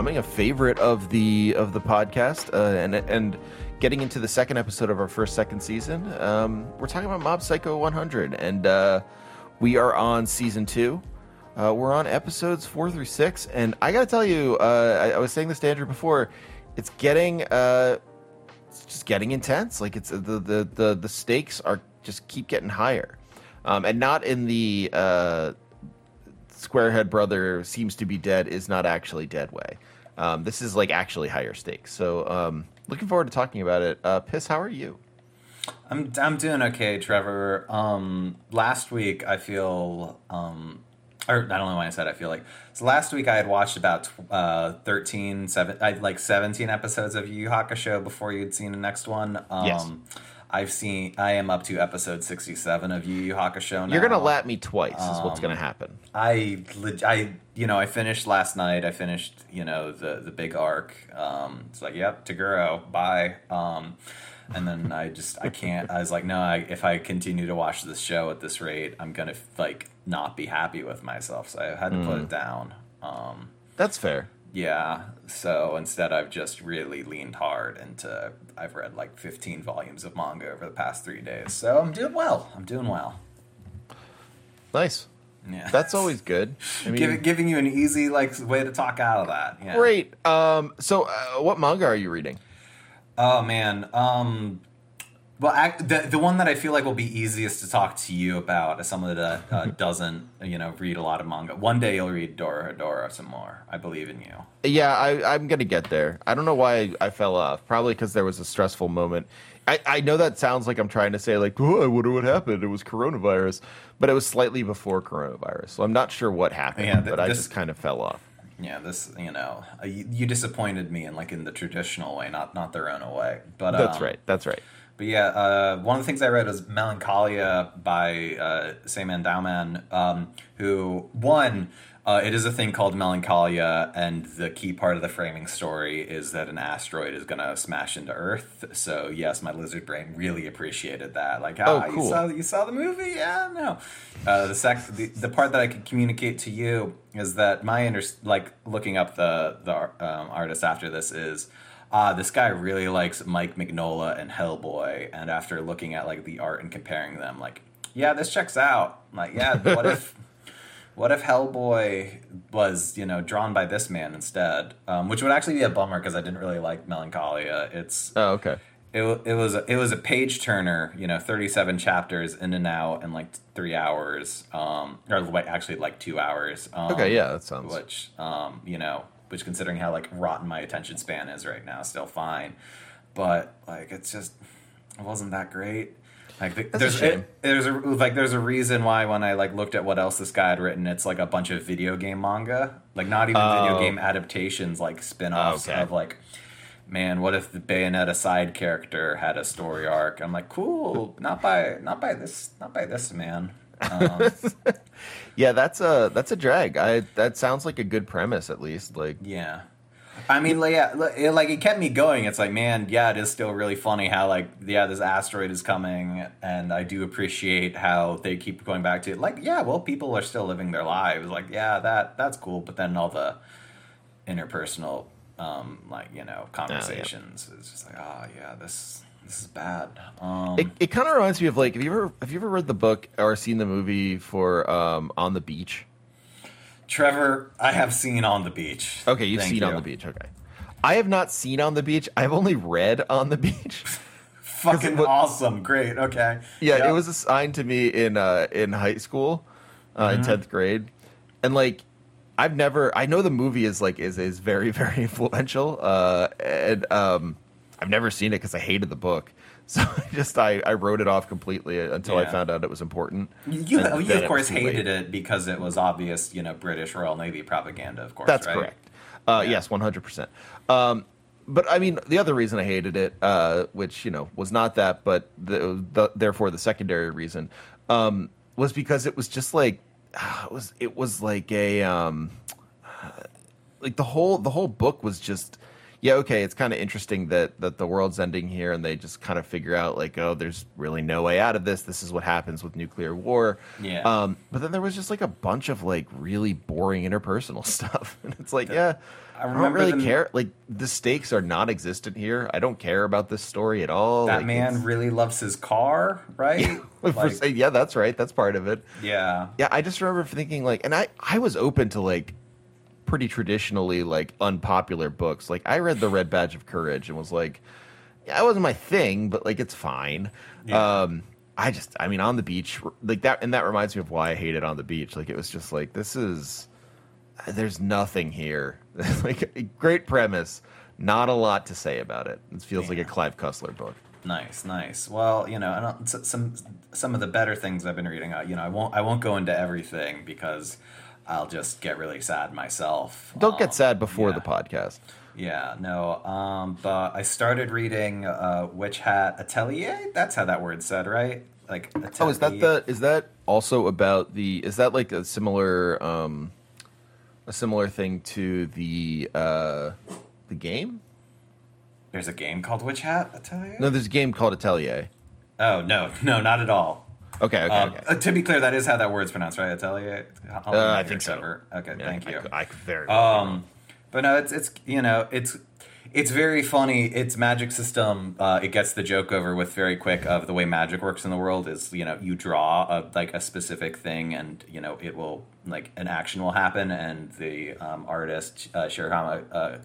becoming a favorite of the of the podcast, uh, and and getting into the second episode of our first second season. Um, we're talking about Mob Psycho 100, and uh, we are on season two. Uh, we're on episodes four through six, and I got to tell you, uh, I, I was saying this to Andrew before. It's getting uh, it's just getting intense. Like it's the the the the stakes are just keep getting higher, um, and not in the uh, Squarehead brother seems to be dead is not actually dead way. Um, this is like actually higher stakes. So um, looking forward to talking about it. Uh, Piss, how are you? I'm I'm doing okay, Trevor. Um, last week I feel um, or I don't know why I said I feel like. So last week I had watched about uh, 13, seven, I, like 17 episodes of Yu Yu Hakusho before you'd seen the next one. Um, Yes. I've seen. I am up to episode 67 of Yu Yu Hakusho now. You're gonna lap me twice. Is what's Um, gonna happen. I, I, you know, I finished last night. I finished, you know, the the big arc. Um, it's like, yep, Toguro, bye. Um, and then I just, I can't. I was like, no, I, if I continue to watch this show at this rate, I'm gonna like not be happy with myself. So I had to put it down. Um, That's fair. Yeah. So instead, I've just really leaned hard into. I've read like 15 volumes of manga over the past three days. So I'm doing well. I'm doing well. Nice. Yeah. That's always good. I mean, Give, giving you an easy like way to talk out of that. Yeah. great. Um, so uh, what manga are you reading? Oh man. Um. Well, act, the the one that I feel like will be easiest to talk to you about as someone that uh, doesn't, you know, read a lot of manga. One day you'll read Dorohedoro some more. I believe in you. Yeah, I, I'm gonna get there. I don't know why I, fell off. Probably because there was a stressful moment. I, I know that sounds like I'm trying to say like, oh, I wonder what happened. It was coronavirus, but it was slightly before coronavirus. So I'm not sure what happened. Yeah, th- but I this- just kind of fell off. Yeah, this you know, uh, you, you disappointed me in like in the traditional way, not not their own way. But That's um, right. That's right. But yeah, uh, one of the things I read was Melancholia by uh, Seyman Dauman, um, who, one, uh, it is a thing called Melancholia, and the key part of the framing story is that an asteroid is going to smash into Earth. So, yes, my lizard brain really appreciated that. Like, ah, Oh, cool. you, saw, you saw the movie? Yeah, no. Uh, the, sec- the, the part that I could communicate to you is that my, under- like, looking up the, the um, artist after this is ah, this guy really likes Mike Mignola and Hellboy, and after looking at like the art and comparing them, like, yeah, this checks out. Like, yeah, what if, what if Hellboy was you know drawn by this man instead? Um, which would actually be a bummer because I didn't really like Melancholia. It's Oh, okay. it, it was it was a page turner, you know, thirty seven chapters in and out in like three hours, um, or actually like two hours. Um, Okay, yeah, that sounds. which um, you know, which considering how like rotten my attention span is right now, still fine. But like, it's just it wasn't that great. Like the, a there's shame. it- there's a like there's a reason why when I like looked at what else this guy had written, it's like a bunch of video game manga, like not even Oh. video game adaptations, like spin-offs Okay. of like. Man, what if the Bayonetta side character had a story arc? I'm like, cool, not by not by this not by this man. Um, Yeah, that's a that's a drag. I that sounds like a good premise at least. Like, Yeah. I mean, like, yeah, it, like it kept me going. It's like, man, yeah, it is still really funny how, like, yeah, this asteroid is coming, and I do appreciate how they keep going back to it. Like, yeah, well, people are still living their lives. Like, yeah, that that's cool. But then all the interpersonal, um, like, you know, conversations is just like, oh yeah, this this is bad. Um, it, it kind of reminds me of like, have you ever have you ever read the book or seen the movie for um On the Beach? Trevor, I have seen on the beach. Okay, you've Thank seen On the Beach. Okay, I have not seen On the Beach. I've only read On the Beach. Fucking what- awesome, great. Okay, Yeah, Yep. it was assigned to me in uh, in high school, uh, Mm-hmm. in tenth grade, and like I've never. I know the movie is like is is very very influential, uh, and um, I've never seen it because I hated the book. So I just I, I wrote it off completely until I found out it was important. You, And you of course too late. hated it because it was obvious, you know, British Royal Navy propaganda, of course. That's right? correct. Uh, Yes, one hundred percent. Um, But I mean, the other reason I hated it, uh, which you know was not that, but the, the therefore the secondary reason, um, was because it was just like it was it was like a um, like the whole the whole book was just yeah, okay, it's kind of interesting that that the world's ending here, and they just kind of figure out like, oh, there's really no way out of this. This is what happens with nuclear war. Yeah. Um, but then there was just like a bunch of like really boring interpersonal stuff, and it's like, yeah, I I, don't really them- care. Like the stakes are non-existent here. I don't care about this story at all. That Like, man really loves his car, right? for Like, yeah, that's right. That's part of it. yeah. Yeah, I just remember thinking like, and I I was open to like pretty traditionally like unpopular books. Like I read The Red Badge of Courage and was like, yeah, it wasn't my thing, but like it's fine. Yeah. Um, I just, I mean, on the beach, like that, and that reminds me of why I hated on the beach. Like it was just like this is, there's nothing here. like a great premise, not a lot to say about it. It feels like a Clive Cussler book. Nice, nice. Well, you know, uh, some some of the better things I've been reading. uh, You know, I won't I won't go into everything because I'll just get really sad myself. Don't Um, get sad before yeah. the podcast. Yeah, no. Um, but I started reading uh, Witch Hat Atelier. That's how that word's said, right? Like, Oh, is that the is that also about the is that like a similar um a similar thing to the uh the game? There's a game called Witch Hat Atelier. No, there's a game called Atelier. Oh no, no, not at all. Okay, okay, Um, okay. uh, to be clear, that is how that word's pronounced, right? Atelier. Uh, I think so. Okay, Yeah, thank I you. I, could very well be wrong. Um, but no, it's it's you know it's it's very funny. Its magic system uh, it gets the joke over with very quick of the way magic works in the world is you know you draw a, like a specific thing and you know it will like an action will happen and the um, artist uh, Shirahama. Uh,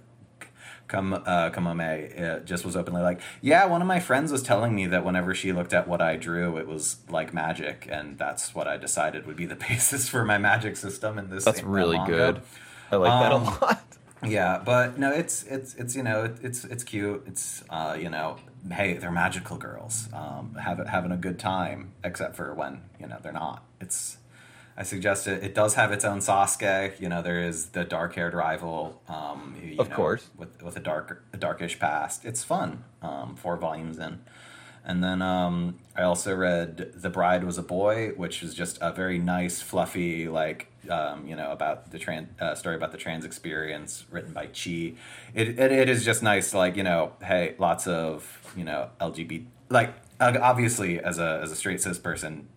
Come, uh, Kamome uh, just was openly like, yeah, one of my friends was telling me that whenever she looked at what I drew, it was like magic, and that's what I decided would be the basis for my magic system And this. That's really good. I like that a Um, lot. Yeah, but no, it's it's it's you know it's it's cute. It's uh, you know, hey, they're magical girls, um, have, having a good time, except for when you know they're not. It's I suggest it. It does have its own Sasuke. You know, there is the dark-haired rival. Um, you Of know, course. with with a dark a darkish past. It's fun. Um, four volumes in. And then um, I also read The Bride Was a Boy, which is just a very nice, fluffy, like, um, you know, about the trans uh, story about the trans experience written by Chi. It, it, it is just nice, like, you know, hey, lots of, you know, LGBT, like, obviously, as a, as a straight cis person,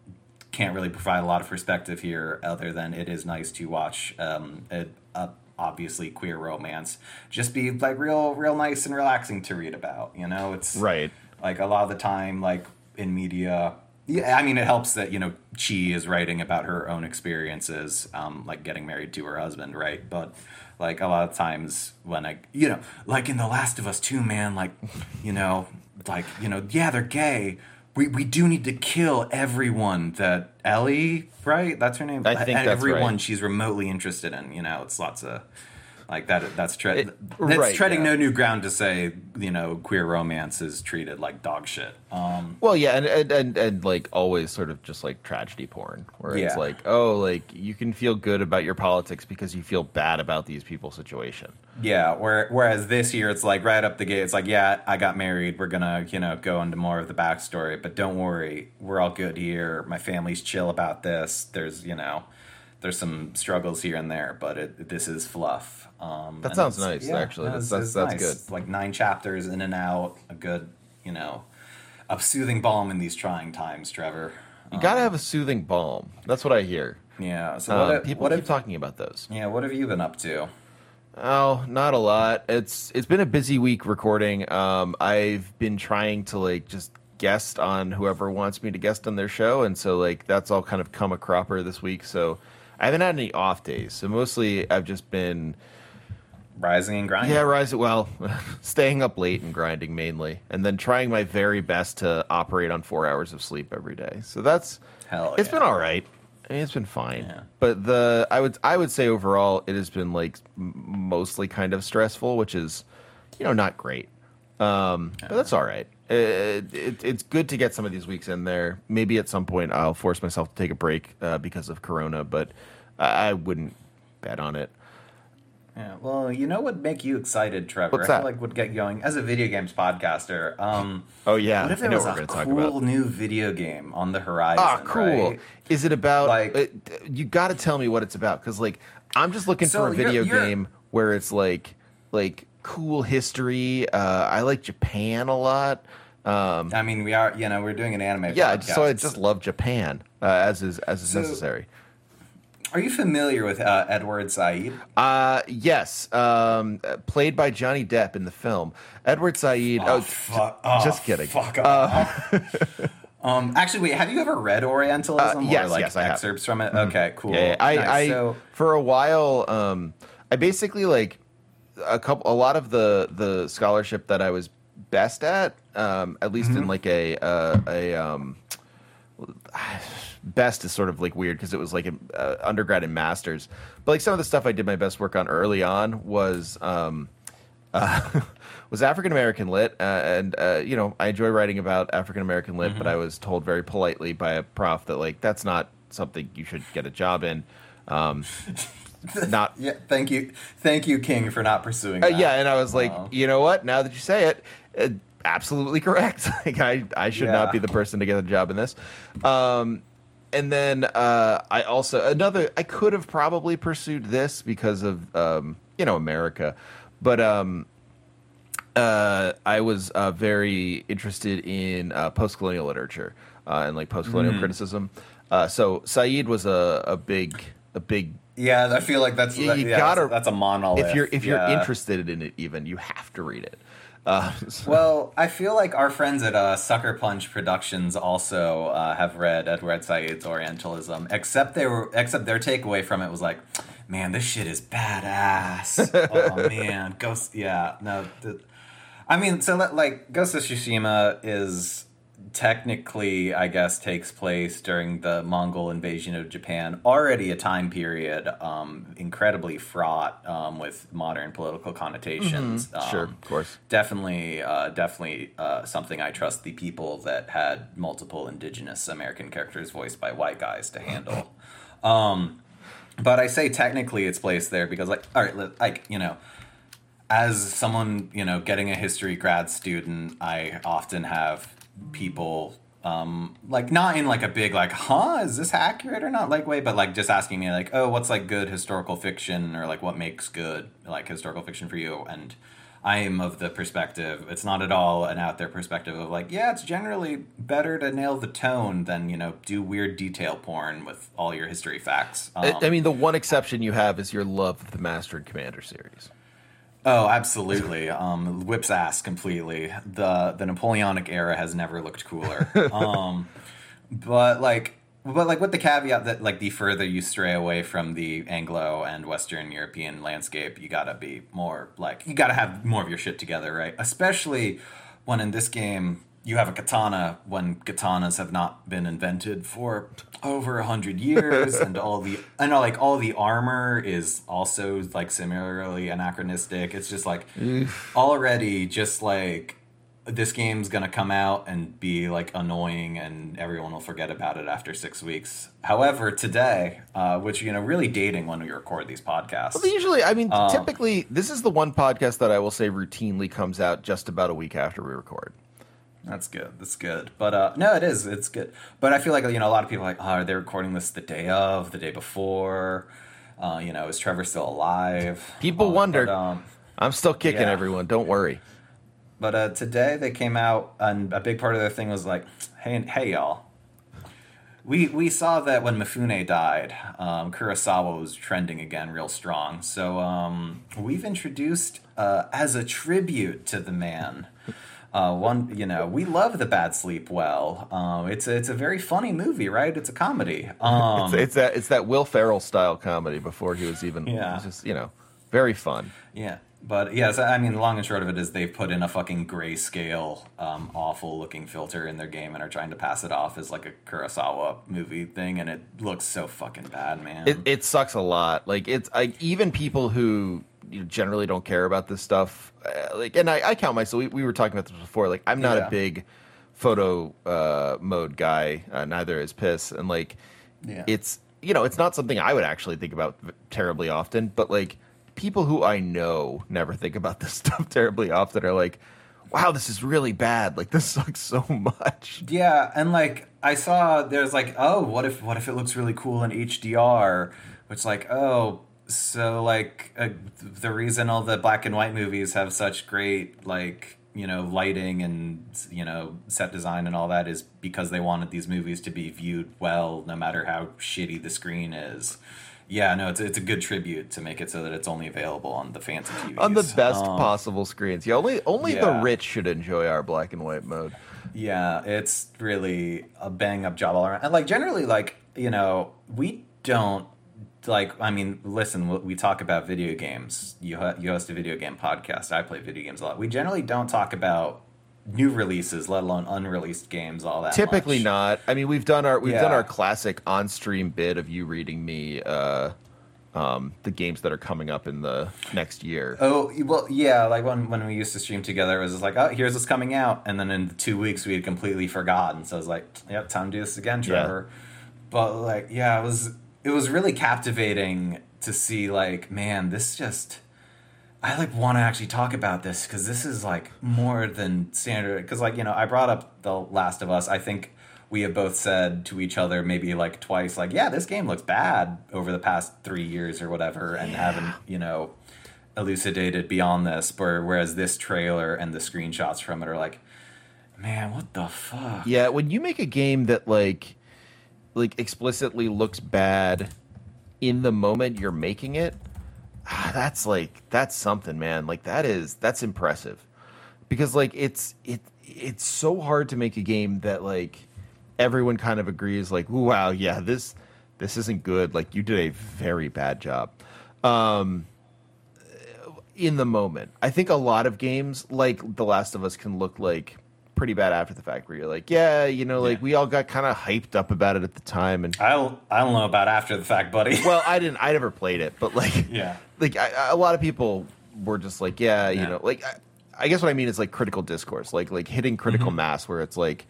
can't really provide a lot of perspective here other than it is nice to watch um, a, a obviously queer romance just be like real real nice and relaxing to read about you know it's Right. like a lot of the time like in media yeah i mean it helps that you know chi is writing about her own experiences um, like getting married to her husband right but like a lot of times when i you know like in the last of us too man like you know like you know yeah they're gay we, we do need to kill everyone that Ellie, right? That's her name. I think everyone right. she's remotely interested in. You know, it's lots of like that. That's tre- It- that's right, treading yeah. no new ground to say you know queer romance is treated like dog shit. Um, Well, yeah, and, and and and like always, sort of just like tragedy porn, where it's like, oh, like you can feel good about your politics because you feel bad about these people's situation. yeah. Where, whereas this year it's like right up the gate. It's like yeah, I got married. We're gonna you know go into more of the backstory, but don't worry, we're all good here. My family's chill about this. There's you know. There's some struggles here and there, but it, this is fluff. Um, That sounds nice, actually. it's- That's- it's that's nice. good. It's like nine chapters in and out. A good, you know, a soothing balm in these trying times, Trevor. You gotta have a soothing balm. That's what I hear. Yeah. So Um, what? have- people what keep have, talking about those. Yeah. What have you been up to? Oh, not a lot. It's it's been a busy week recording. Um, I've been trying to like just guest on whoever wants me to guest on their show, and so like that's all kind of come a cropper this week. So I haven't had any off days. So mostly I've just been Rising and grinding. yeah, rise well, staying up late and grinding mainly, and then trying my very best to operate on four hours of sleep every day. So that's Hell it's yeah. been all right. I mean, it's been fine. Yeah. But the I would I would say overall it has been like mostly kind of stressful, which is you know not great. Um, but that's all right. It, it, it's good to get some of these weeks in there. Maybe at some point I'll force myself to take a break uh, because of Corona, but I wouldn't bet on it. Yeah, well, you know what would make you excited, Trevor? What's I that? feel like would get going as a video games podcaster. Um, Oh yeah, what if I there know was what we're a cool new video game on the horizon? Ah, cool. right? Is it about? Like- uh, you got to tell me what it's about because like I'm just looking So for a you're- video you're- game where it's like like cool history. Uh, I like Japan a lot. Um, I mean, we are, you know, we're doing an anime. yeah, podcast. so I just love Japan uh, as is as is So- necessary. Are you familiar with uh, Edward Said? Uh, yes, um, uh, played by Johnny Depp in the film. Edward Said. Oh, fuck- j- oh, just kidding. Fuck Uh, off. um, actually, wait. Have you ever read Orientalism Uh, yes, or like yes. Mm-hmm. excerpts from it? Okay, cool. Yeah, yeah. I, Nice. I so, for a while, um, I basically like a couple, a lot of the the scholarship that I was best at, um, at least in Mm-hmm. like a uh, a um, best is sort of like weird because it was like an uh, undergrad and masters, but like some of the stuff I did my best work on early on was. Um, uh, was African American lit, uh, and uh, you know I enjoy writing about African American lit, Mm-hmm. but I was told very politely by a prof that like that's not something you should get a job in. Um, not yeah. Thank you, thank you, King, for not pursuing. uh, yeah, and I was like, you know what? Now that you say it, uh, absolutely correct. like I, I should Yeah. not be the person to get a job in this. Um, and then uh, I also another. I could have probably pursued this because of um, you know America, but um, uh, I was uh, very interested in uh, post-colonial literature uh, and like post-colonial Mm. criticism. Uh, so Said was a, a big a big yeah. I feel like that's You- that- you yeah, gotta- that's, that's a monolith. if you're if you're interested in it even you have to read it uh, so- Well, I feel like our friends at uh, Sucker Punch Productions also uh, have read Edward Said's Orientalism, except they were except their takeaway from it was like, man, this shit is badass. oh man, Ghost. Yeah, no. The, I mean, so like Ghost of Tsushima is technically, I guess, takes place during the Mongol invasion of Japan. Already a time period um, incredibly fraught um, with modern political connotations. sure Um, of course definitely uh, definitely uh, something i trust the people that had multiple indigenous american characters voiced by white guys to handle um, but i say technically it's placed there because like all right like you know as someone you know getting a history grad student i often have people um like not in like a big like huh is this accurate or not? Like way but like just asking me like oh what's like good historical fiction or like what makes good like historical fiction for you? And i am of the perspective it's not at all an out there perspective of like yeah it's generally better to nail the tone than you know do weird detail porn with all your history facts. Um, I, I mean the one exception you have is your love of the master and commander series Oh, absolutely. Um, whips ass completely. The the Napoleonic era has never looked cooler. um, but like, but like with the caveat that like the further you stray away from the Anglo and Western European landscape, you gotta be more like you gotta have more of your shit together, right? Especially when in this game you have a katana when katanas have not been invented for over a hundred years, and all the and like all the armor is also like similarly anachronistic. It's just like already just like this game's gonna come out and be like annoying and everyone will forget about it after six weeks. However today uh, which you know really dating when we record these podcasts. Well, usually i mean Um, typically this is the one podcast that i will say routinely comes out just about a week after we record That's good. That's good. But uh, no, it is. It's good. But I feel like you know a lot of people are like, oh, are they recording this the day of, the day before? Uh, you know, is Trevor still alive? People Uh, wondered. But, um, i'm still kicking Yeah. everyone don't worry but uh, today they came out, and a big part of their thing was like, hey, hey, y'all. We, we saw that when Mifune died, um, Kurosawa was trending again real strong. So um, we've introduced, uh, as a tribute to the man, uh, one you know we love the Bad Sleep Well. Um, it's a, it's a very funny movie, right? It's a comedy. Um, it's, it's that it's that will ferrell style comedy before he was even Yeah. just you know very fun Yeah, but yes, I mean, the long and short of it is they've put in a fucking grayscale, um, awful looking filter in their game and are trying to pass it off as like a Kurosawa movie thing, and it looks so fucking bad, man. It, it sucks a lot. Like it's like even people who you know, generally don't care about this stuff. Uh, like, and I, I count myself. We, we were talking about this before. Like, I'm not Yeah. a big photo uh, mode guy. Uh, neither is piss. And like, Yeah. it's you know, it's not something I would actually think about terribly often. But like, people who I know never think about this stuff terribly often are like, wow, this is really bad. Like, this sucks so much. Yeah, and like I saw there's like, oh, what if what if it looks really cool in HDR? It's like, oh, so like uh, the reason all the black and white movies have such great like you know lighting and you know set design and all that is because they wanted these movies to be viewed well no matter how shitty the screen is yeah no it's, it's a good tribute to make it so that it's only available on the fancy TVs. on the best Um, possible screens. Yeah, only only the rich should enjoy our black and white mode. Yeah, it's really a bang up job all around. And like generally, like you know, we don't like. I mean, listen, we- talk about video games. You ho- you host a video game podcast. I play video games a lot. We generally don't talk about new releases, let alone unreleased games. All that Typically much. not. I mean, we've done our we've done our classic on stream bit of you reading me uh, um, the games that are coming up in the next year. Oh well, yeah. Like when when we used to stream together, it was just like, oh, here's what's coming out, and then in two weeks we had completely forgotten. So I was like, yep, time to do this again, Yeah. Trevor. But like, yeah, it was it was really captivating to see like, man, this just. I like want to actually talk about this because this is like more than standard. Because like you know, I brought up The Last of Us. I think we have both said to each other maybe like twice, like, yeah, this game looks bad over the past three years or whatever, and haven't you know elucidated beyond this. Where, whereas this trailer and the screenshots from it are like, man, what the fuck? Yeah, when you make a game that like like explicitly looks bad in the moment you're making it, ah, that's like that's something, man. Like that is that's impressive. Because like it's it it's so hard to make a game that like everyone kind of agrees like, wow, yeah, this this isn't good. Like you did a very bad job." Um in the moment. I think a lot of games like The Last of Us can look like pretty bad after the fact where you're like, yeah, you know, like Yeah. we all got kind of hyped up about it at the time and I don't, I don't know about after the fact, buddy. well, I didn't I never played it, but like Yeah. Like I, a lot of people were just like, yeah, you Yeah. know, like I, I guess what I mean is like critical discourse, like like hitting critical mm-hmm. mass where it's like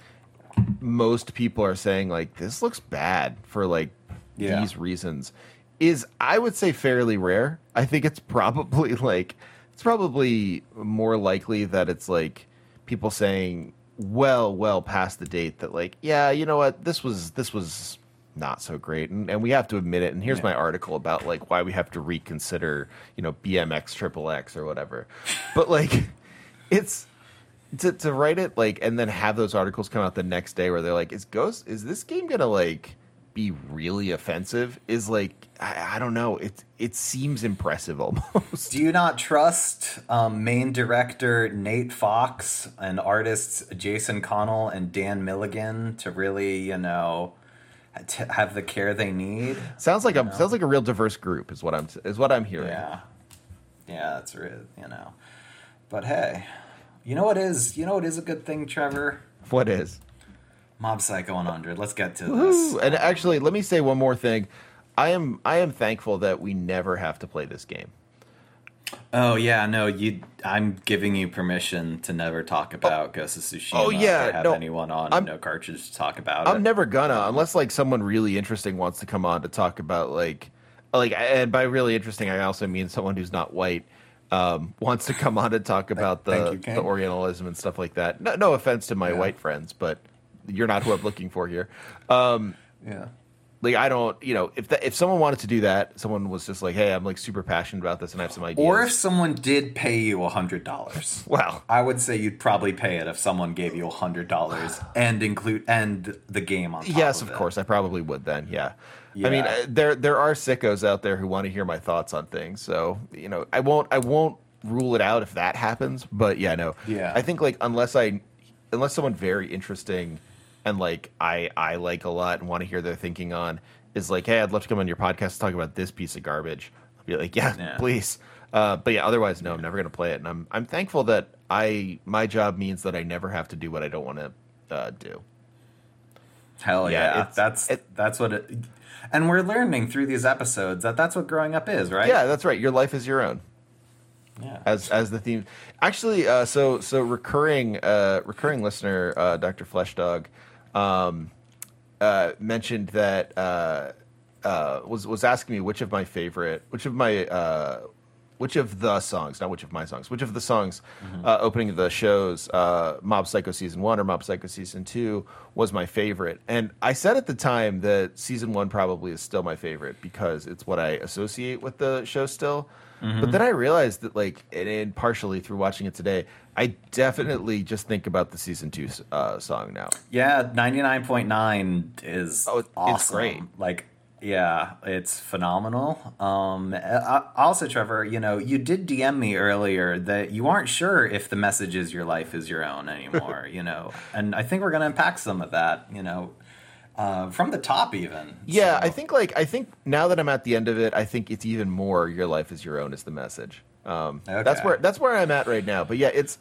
most people are saying like this looks bad for like Yeah. these reasons is I would say fairly rare. I think it's probably like it's probably more likely that it's like people saying well well past the date that like yeah you know what? This was this was not so great. And, and we have to admit it. And here's Yeah. my article about like why we have to reconsider you know bmx triple x or whatever. But like it's to, to write it like and then have those articles come out the next day where they're like is ghost is this game gonna like be really offensive is like I, I don't know it it seems impressive almost Do you not trust um, main director Nate Fox and artists Jason Connell and Dan Milligan to really, you know, to have the care they need? sounds like a sounds like a real diverse group is what i'm is what i'm hearing Yeah, yeah, that's real, you know. But hey, you know what is you know what is a good thing, Trevor? what is Mob Psycho 100. Let's get to Woohoo. this. And actually, let me say one more thing. I am I am thankful that we never have to play this game. Oh yeah, no, you. I'm giving you permission to never talk about Ghost of Tsushima. Oh, yeah, have no, anyone on I'm- no cartridge to talk about I'm it. never gonna unless like someone really interesting wants to come on to talk about like like and by really interesting I also mean someone who's not white um, wants to come on to talk about the you, the Orientalism and stuff like that. No, no offense to my Yeah. white friends, but you're not who I'm looking for here. Um, yeah. like I don't, you know, if that, if someone wanted to do that, someone was just like, "Hey, I'm like super passionate about this and I have some ideas." Or if someone did pay you a hundred dollars, well, I would say you'd probably pay it if someone gave you a hundred dollars and include and the game on. Top yes, of, of course, I probably would then. Yeah. I mean, uh, there there are sickos out there who want to hear my thoughts on things. So you know, I won't I won't rule it out if that happens. But yeah, no. Yeah. I think like unless I unless someone very interesting and like I I like a lot and want to hear their thinking on is like, hey, I'd love to come on your podcast to talk about this piece of garbage. I'll be like, yeah, Yeah. please. Uh, but yeah, otherwise, no, I'm never gonna play it, and I'm I'm thankful that I my job means that I never have to do what I don't want to uh, do. Hell Yeah, yeah, it's- that's it- that's what it. And we're learning through these episodes that that's what growing up is, right? Yeah, that's right. Your life is your own. yeah. as as the theme. Actually, uh, so so recurring uh, recurring listener, uh, Dr. Fleshdog, um, uh, mentioned that uh, uh, was was asking me which of my favorite, which of my uh, which of the songs, not which of my songs, which of the songs uh, opening the shows, uh, Mob Psycho season one or Mob Psycho season two, was my favorite. And I said at the time that season one probably is still my favorite because it's what I associate with the show still. But then I realized that, like, and, partially through watching it today, I definitely just think about the season two uh, song now. Yeah, ninety nine point nine is Oh, it's awesome. great. Like, yeah, it's phenomenal. Um, uh, also, Trevor, you know, you did DM me earlier that you aren't sure if the message is your life is your own anymore. you know, and I think we're going to unpack some of that. You know, uh, from the top even. Yeah, So- I think like I think now that I'm at the end of it, I think it's even more your life is your own is the message. Um, That's where that's where I'm at right now. But yeah, it's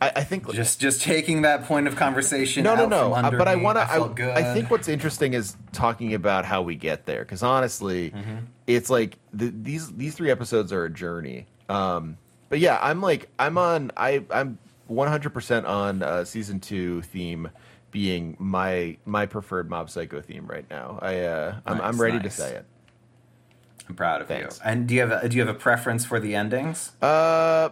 I, I think just just taking that point of conversation. no, no, no. Uh, but I want to. I, I, think what's interesting is talking about how we get there. Because honestly, Mm-hmm. it's like the, these these three episodes are a journey. Um, but yeah, I'm like I'm on. I I'm 100 percent on uh, season two theme being my my preferred Mob Psycho theme right now. I uh, I'm I'm Nice, ready to say it. I'm proud of Thanks. you. And do you have a, do you have a preference for the endings? Uh,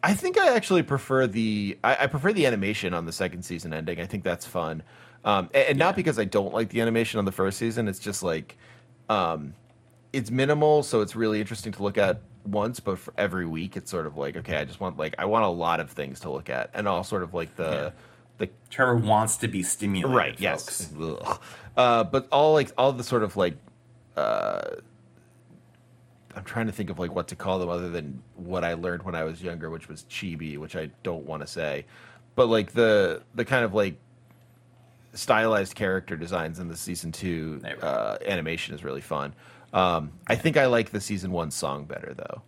I think I actually prefer the I, I prefer the animation on the second season ending. I think that's fun, um, and, and not because I don't like the animation on the first season. It's just like, um, it's minimal, so it's really interesting to look at once. But for every week, it's sort of like okay, I just want like I want a lot of things to look at, and all sort of like the the Trevor wants to be stimulated. right folks. yes, uh, but all like all the sort of like. Uh, I'm trying to think of like what to call them other than what I learned when I was younger, which was chibi, which I don't want to say. But like the the kind of like stylized character designs in the season two There we go. uh, animation is really fun. Um, I think I like the season one song better though.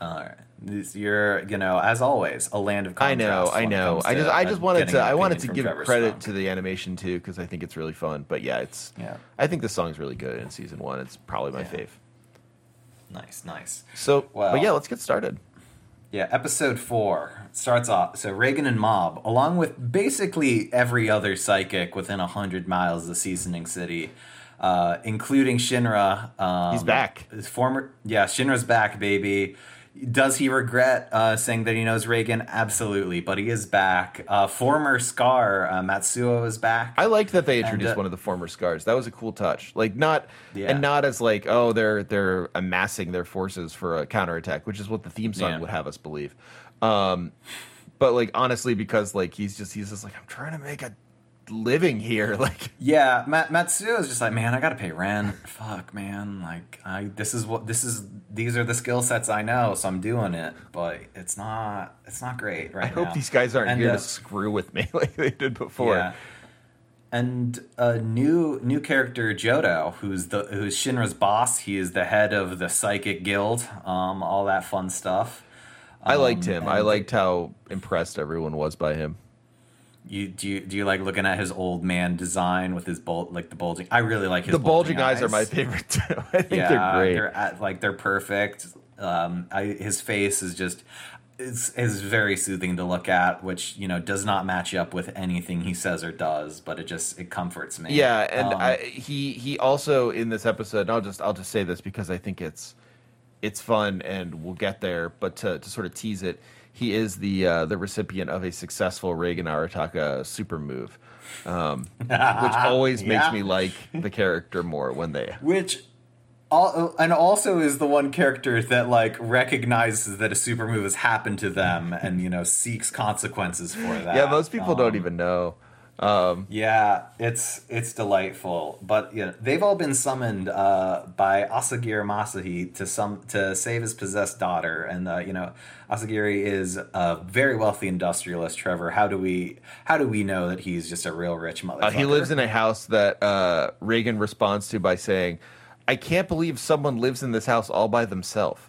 All right. This- You're, you know, as always, a land of contrasts. I know, I know. I to, just I just wanted to I wanted to give Trevor's credit song. to the animation too because I think it's really fun. But yeah, it's Yeah. I think the song's really good in season one. It's probably my Yeah. fave. Nice, nice. So, Well- but yeah, let's get started. Yeah, episode four starts off. So Reigen and Mob, along with basically every other psychic within a hundred miles of Seasoning City, uh, including Shinra. Um, He's back. His former, yeah, Shinra's back, baby. Does he regret uh, saying that he knows Reigen? Absolutely, but he is back. Uh, former Scar uh, Matsuo is back. I liked that they introduced uh, one of the former scars. That was a cool touch. Like not Yeah. and not as like oh they're they're amassing their forces for a counterattack, which is what the theme song Yeah. would have us believe. Um, but like honestly, because like he's just he's just like I'm trying to make a living here. Like Yeah, Mat- Matsuo is just like, man, I gotta pay rent. Fuck, man. Like, I this is what this is. These are the skill sets I know, so I'm doing it. But it's not. It's not great right I hope now. these guys aren't And, here uh, to screw with me like they did before. Yeah. And a new new character, Jodo, who's the who's Shinra's boss. He is the head of the Psychic Guild. Um, all that fun stuff. I liked Um, him. I liked how impressed everyone was by him. You do you do you like looking at his old man design with his bul- like the bulging? I really like his The bulging eyes are my favorite too. I think they're great. They're at, like they're perfect. Um, I, his face is just is is very soothing to look at, which you know does not match up with anything he says or does, but it just it comforts me. Yeah, and Um, I, he he also in this episode. And I'll just I'll just say this because I think it's it's fun and we'll get there. But to, to sort of tease it, he is the uh, the recipient of a successful Reigen Arataka super move, um, which always makes me like the character more when they. which. All, and also is the one character that like recognizes that a super move has happened to them and you know seeks consequences for that. Yeah, most people don't Um, even know. Um, Yeah, it's it's delightful, but you know they've all been summoned uh, by Asagiri Masahi to some to save his possessed daughter, and uh, you know Asagiri is a very wealthy industrialist. Trevor, how do we how do we know that he's just a real rich motherfucker? uh, he lives in a house that uh, Reigen responds to by saying, "I can't believe someone lives in this house all by themselves."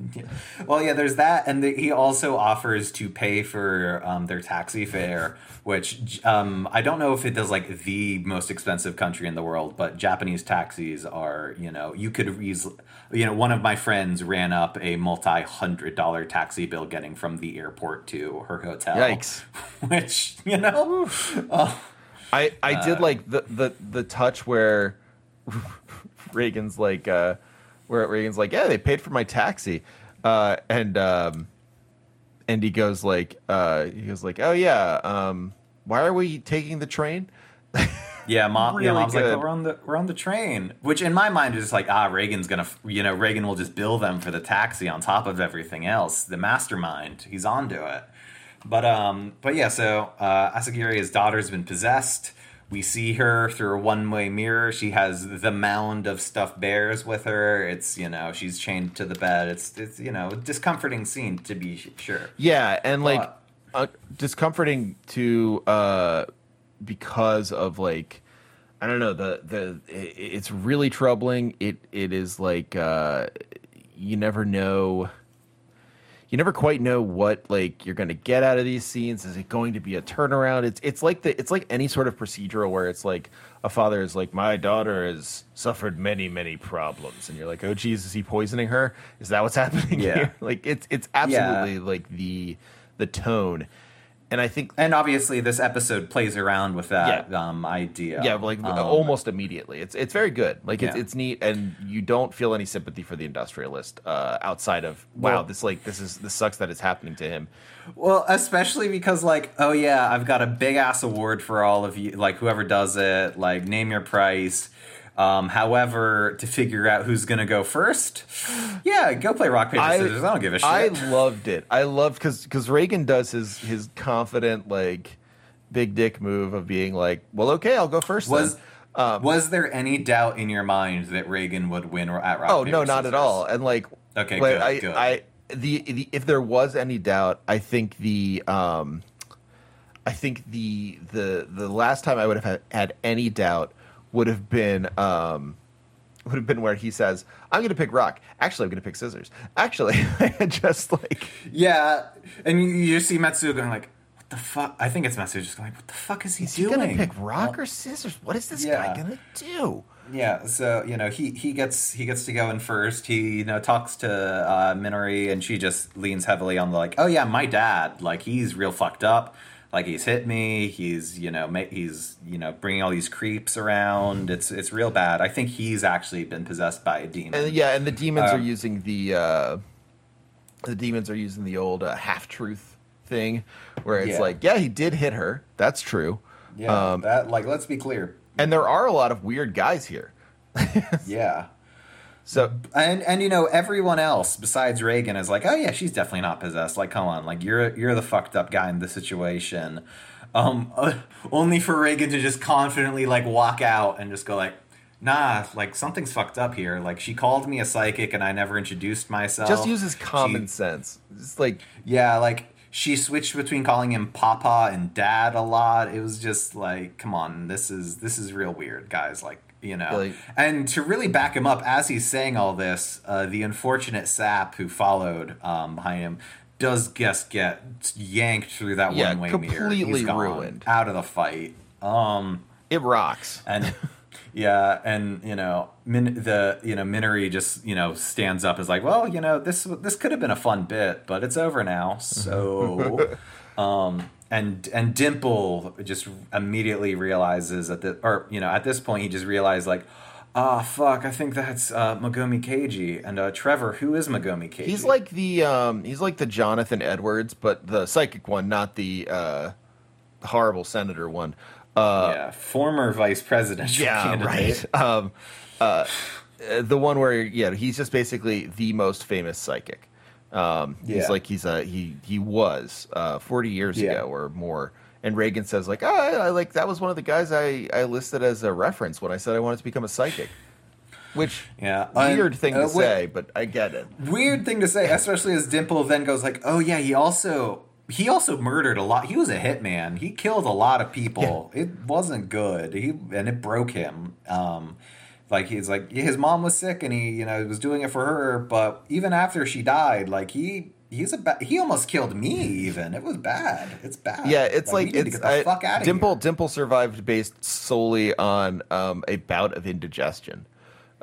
Well, yeah, there's that, and the, he also offers to pay for um, their taxi fare, which um, I don't know if it does like the most expensive country in the world, but Japanese taxis are, you know, you could easily, you know, one of my friends ran up a multi hundred dollar taxi bill getting from the airport to her hotel. Yikes. Which you know, oh, I I did like the the the touch where Reigen's like uh where Reigen's like, "Yeah, they paid for my taxi," uh, and um, and he goes like, uh, he goes like, "Oh yeah, um, why are we taking the train?" Yeah, mom. Really yeah, mom's like, "Oh, we're on the we're on the train, which in my mind is just like, ah, Reigen's gonna, you know, Reigen will just bill them for the taxi on top of everything else. The mastermind, he's onto it. But um, but yeah, so uh, Asagiri, his daughter's been possessed. We see her through a one-way mirror. She has the mound of stuffed bears with her. It's you know she's chained to the bed. It's it's you know a discomforting scene to be sure. Yeah, and like But- uh, discomforting to uh because of like I don't know the the it's really troubling. It it is like uh you never know you never quite know what like you're going to get out of these scenes. Is it going to be a turnaround? It's it's like the it's like any sort of procedural where it's like a father is like my daughter has suffered many many problems, and you're like, oh geez, is he poisoning her? Is that what's happening Yeah. here? Like it's it's absolutely like the the tone, and I think And obviously, this episode plays around with that Yeah. um, idea. yeah, like Um, almost immediately. It's it's very good. Like it's Yeah. it's neat, and you don't feel any sympathy for the industrialist uh, outside of wow, Well- this like this is this sucks that it's happening to him. Well, especially because like, oh yeah, I've got a big ass award for all of you, like whoever does it, like name your price. Um, however, to figure out who's gonna go first, yeah, go play rock paper scissors. I don't give a shit. I loved it. I loved because because Reigen does his his confident like big dick move of being like, well, okay, I'll go first. was. Um, was there any doubt in your mind that Reigen would win at rock? Paper? Oh paper, no, not at all. And like, Okay, like, good, I, good. I the, the if there was any doubt, I think the um, I think the the the last time I would have had, had any doubt would have been um would have been where he says, "I'm going to pick rock. Actually, I'm going to pick scissors. Actually, just like." Yeah, and you, you see Matsuo going like, "What the fuck?" I think it's Matsuo just going, like, "What the fuck is he Is he doing?" gonna pick rock or scissors? What is this Yeah. guy gonna do? Yeah, so you know he he gets he gets to go in first. He you know talks to uh, Minori, and she just leans heavily on the like, oh yeah, my dad, like he's real fucked up. Like he's hit me. He's you know ma- he's you know bringing all these creeps around. It's it's real bad. I think he's actually been possessed by a demon. And yeah, and the demons are Um, using the uh, the demons are using the old uh, half truth thing, where it's Yeah. like, yeah, he did hit her. That's true. yeah, um, that like let's be clear. And there are a lot of weird guys here. Yeah. So And and you know everyone else besides Reigen is like, oh yeah, she's definitely not possessed. Like, come on, like you're you're the fucked up guy in the situation. Um, uh, only for Reigen to just confidently like walk out and just go like, nah, like something's fucked up here. Like she called me a psychic and I never introduced myself. just uses common She- sense. It's like yeah, like she switched between calling him Papa and Dad a lot. It was just like, come on, this is this is real weird, guys. Like, you know, Like- and to really back him up as he's saying all this, uh, the unfortunate sap who followed um, behind him does just get yanked through that Yeah, one way mirror. completely ruined. out of the fight. Um, it rocks. and yeah, and you know, Min, the you know Minori just you know stands up is like, well, you know, this this could have been a fun bit, but it's over now. So, um, and and Dimple just immediately realizes at the or you know at this point he just realized like. Ah, fuck! I think that's uh, Mogami Keiji and uh, Trevor. Who is Mogami Keiji? He's like the um, he's like the Jonathan Edwards, but the psychic one, not the uh, horrible senator one. Uh, yeah, former vice presidential yeah, candidate. right. Um, uh, the one where yeah, he's just basically the most famous psychic. Um, he's like he's a he he was uh, forty years Yeah. ago or more. And Reigen says like, oh, I, I like that was one of the guys I I listed as a reference when I said I wanted to become a psychic. Which Yeah, weird and, thing uh, to wait- say, but I get it. weird thing to say, especially as Dimple then goes like, "Oh yeah, he also he also murdered a lot. He was a hitman. He killed a lot of people. It wasn't good. He and it broke him. Um, like he's like his mom was sick and he you know was doing it for her. But even after she died, like he." He's a ba- he almost killed me. Even it was bad. It's bad. Yeah, it's like, to it's I- fuck out Dimple. here. Dimple survived based solely on um, a bout of indigestion.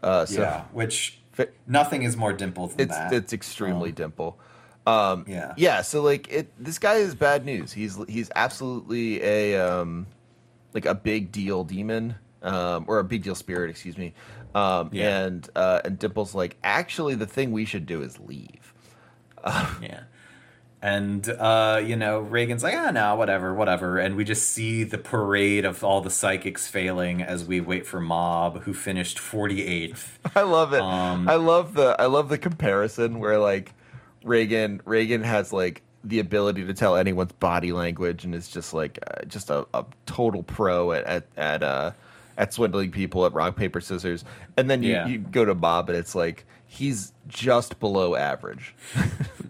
Uh, so yeah, which Fi- nothing is more dimple than it's that. it's extremely Dimple. Um, yeah. yeah. So like it, this guy is bad news. He's he's absolutely a um, like a big deal demon um, or a big deal spirit. Excuse me. Um, Yeah. and uh, and Dimple's like, actually, the thing we should do is leave. Yeah. And uh, you know, Reigen's like, ah, no, whatever, whatever. And we just see the parade of all the psychics failing as we wait for Mob, who finished 48th. I love it. Um, I love the I love the comparison where like Reigen Reigen has like the ability to tell anyone's body language and is just like uh, just a, a total pro at at at, uh, at swindling people at rock paper scissors. And then you, Yeah. you go to Bob and it's like he's just below average.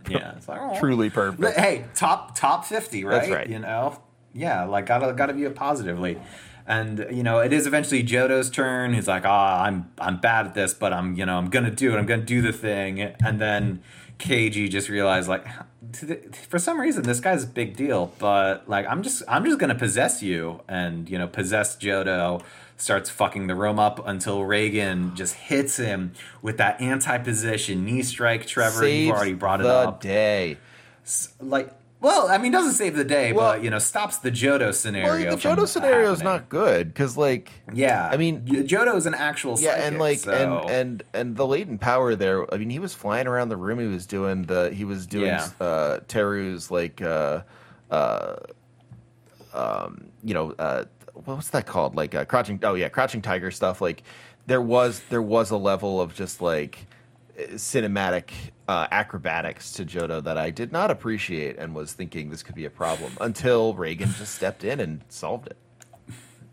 Yeah, it's like, oh. Truly perfect. But hey, top top 50, right? That's right. You know, yeah, like gotta gotta view it positively. And you know, it is eventually Jodo's turn. He's like, "Ah, I'm I'm bad at this, but I'm you know I'm gonna do it. I'm gonna do the thing." And then KG just realized like, the- for some reason, this guy's a big deal. But like, I'm just I'm just gonna possess you, and you know, possess Jodo. Starts fucking the room up until Reigen just hits him with that anti-position knee strike. Trevor, Saves you've already brought it up. day. like well i mean doesn't save the day Well- but you know stops the jodo scenario Well, the Jodo scenario is not good because like yeah I mean- jodo is an actual yeah and like so- and and and the latent power there i mean he was flying around the room he was doing the he was doing Yeah. uh teru's like uh uh um you know uh what's that called? Like uh, crouching oh yeah crouching tiger stuff. Like there was there was a level of just like cinematic uh, acrobatics to Jodo that I did not appreciate and was thinking this could be a problem until Reigen just stepped in and solved it.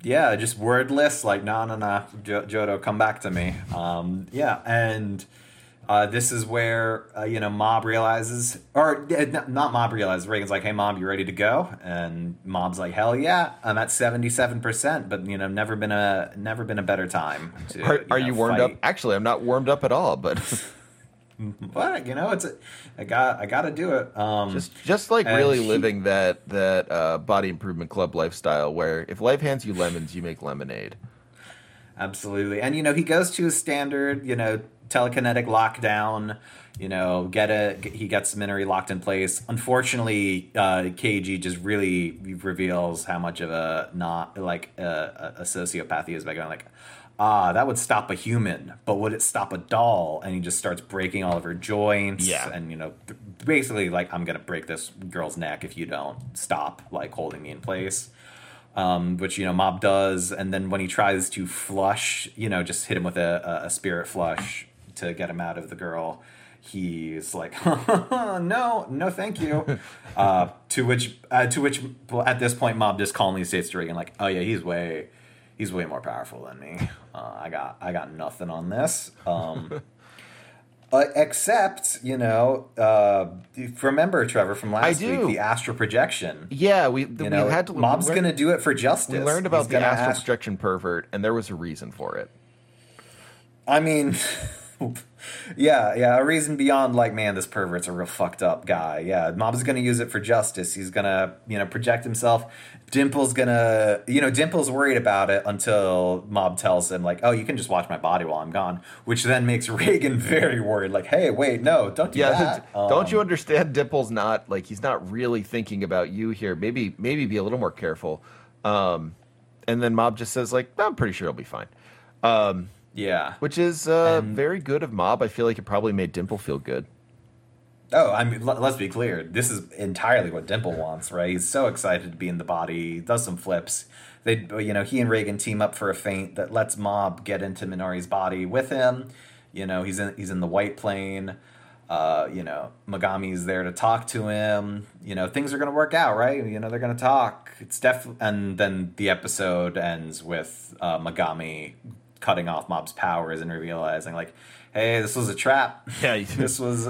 yeah just wordless like no no no jodo come back to me. Um yeah and uh, this is where uh, you know Mob realizes, or uh, not Mob realizes. Reigen's like, "Hey, Mob, you ready to go?" And Mob's like, "Hell yeah, I'm at seventy seven percent, but you know, never been a never been a better time." To, Are, are know, you warmed fight. up? Actually, I'm not warmed up at all, but But you know, it's a, I got I got to do it. Um, just just like really he- living that that uh, body improvement club lifestyle where if life hands you lemons, you make lemonade. Absolutely. And you know, he goes to his standard, you know, telekinetic lockdown, you know, get a he gets Minori locked in place. Unfortunately, uh KG just really reveals how much of a not like a, a sociopath he is by going like Ah, that would stop a human, but would it stop a doll? And he just starts breaking all of her joints. Yeah. And, you know, basically, like, I'm going to break this girl's neck if you don't stop, like, holding me in place um, which you know Mob does, and then when he tries to flush, you know, just hit him with a, a spirit flush to get him out of the girl. He's like, no, no, thank you. uh, to which, uh, to which, at this point, Mob just calmly states to Reigen, like, oh yeah, he's way, he's way more powerful than me. Uh, I got, I got nothing on this. Um, uh, except, you know, uh, remember Trevor from last week, the astral projection. Yeah, we You we know, had to. Mob's going to do it for justice. We learned about He's the astral ask- projection pervert, and there was a reason for it. I mean, yeah, yeah, a reason beyond like, man, this pervert's a real fucked up guy. Yeah, Mob's to use it for justice. He's to, you know, project himself. Dimple's to, you know, Dimple's worried about it until Mob tells him, like, oh, you can just watch my body while I'm gone, which then makes Reigen very worried. Like, hey, wait, no, don't do Yeah, that. don't Um, you understand? Dimple's not like he's not really thinking about you here. Maybe maybe be a little more careful. Um, and then Mob just says like, I'm pretty sure he'll be fine. Um, Yeah. which is uh, And- very good of Mob. I feel like it probably made Dimple feel good. Oh, I mean, let, us be clear. This is entirely what Dimple wants, right? He's so excited to be in the body. He does some flips. They, you know, he and Reigen team up for a feint that lets Mob get into Minori's body with him. You know, he's in he's in the white plane. Uh, you know, Mogami's there to talk to him. You know, things are going to work out, right? You know, they're going to talk. It's def. And then the episode ends with uh, Mogami cutting off Mob's powers and realizing, like, hey, this was a trap. Yeah, this was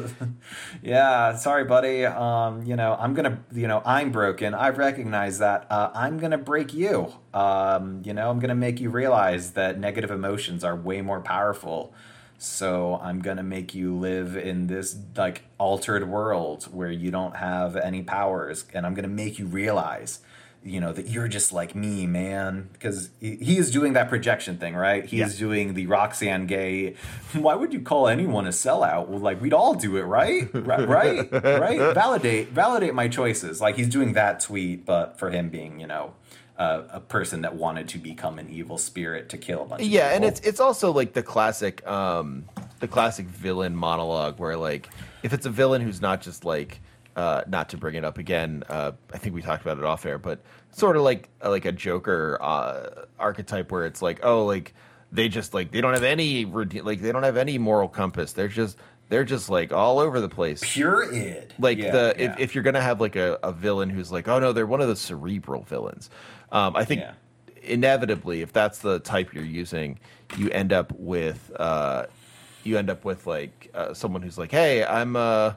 yeah sorry buddy. Um you know i'm gonna you know i'm broken. I recognize that. Uh, i'm gonna break you. Um you know i'm gonna make you realize that negative emotions are way more powerful. So i'm gonna make you live in this like altered world where you don't have any powers and i'm gonna make you realize you know that you're just like me man because he, is doing that projection thing right he Yeah. doing the Roxane Gay why would you call anyone a sellout well like we'd all do it right right right, right? validate validate my choices like he's doing that tweet but for him being you know uh, a person that wanted to become an evil spirit to kill a bunch. Of Yeah, and it's it's also like the classic um the classic villain monologue where like if it's a villain who's not just like uh not to bring it up again uh I think we talked about it off air but sort of like like a Joker uh archetype where it's like oh like they just like they don't have any like they don't have any moral compass they're just they're just like all over the place pure id. like Yeah, the yeah. if, if you're gonna have like a, a villain who's like oh no they're one of the cerebral villains um i think Yeah. inevitably if that's the type you're using you end up with uh you end up with like uh, someone who's like hey i'm uh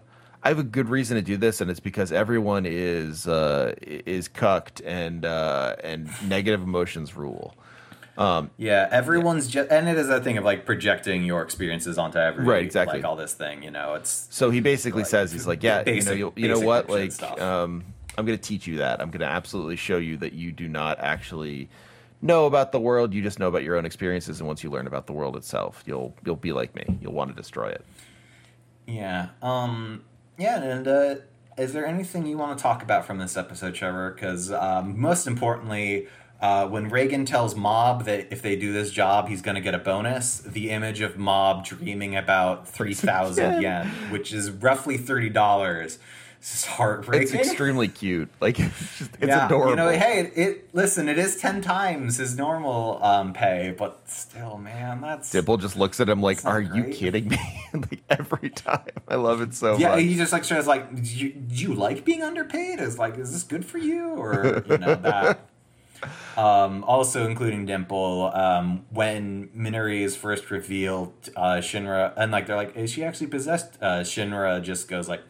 I have a good reason to do this, and it's because everyone is uh, is cucked and uh, and negative emotions rule. Yeah, everyone's just, and it is that thing of like projecting your experiences onto every Right, exactly. like all this thing. You know, it's So he basically Like, says he's like, yeah, basic- you know, you know what, like, um, I'm going to teach you that. I'm going to absolutely show you that you do not actually know about the world. You just know about your own experiences, and once you learn about the world itself, you'll you'll be like me. You'll want to destroy it. yeah, um, yeah. And uh, is there anything you want to talk about from this episode, Trevor? Because um, most importantly. Uh, when Reigen tells Mob that if they do this job, he's going to get a bonus, the image of Mob dreaming about 3,000 yen, which is roughly $30, is heartbreaking. It's extremely cute. Like it's, just, it's yeah, adorable. You know, hey, it, it listen, it is ten times his normal um, pay, but still, man, that's Dimple just looks at him like, "Are you kidding me?" like every time. I love it so yeah. much. Yeah, he just like says like, do you, do you like being underpaid? Is like, is this good for you or you know that? Um, also, including Dimple, um, when Minori is first revealed, uh, Shinra, and like they're like, is she actually possessed? Uh, Shinra just goes like,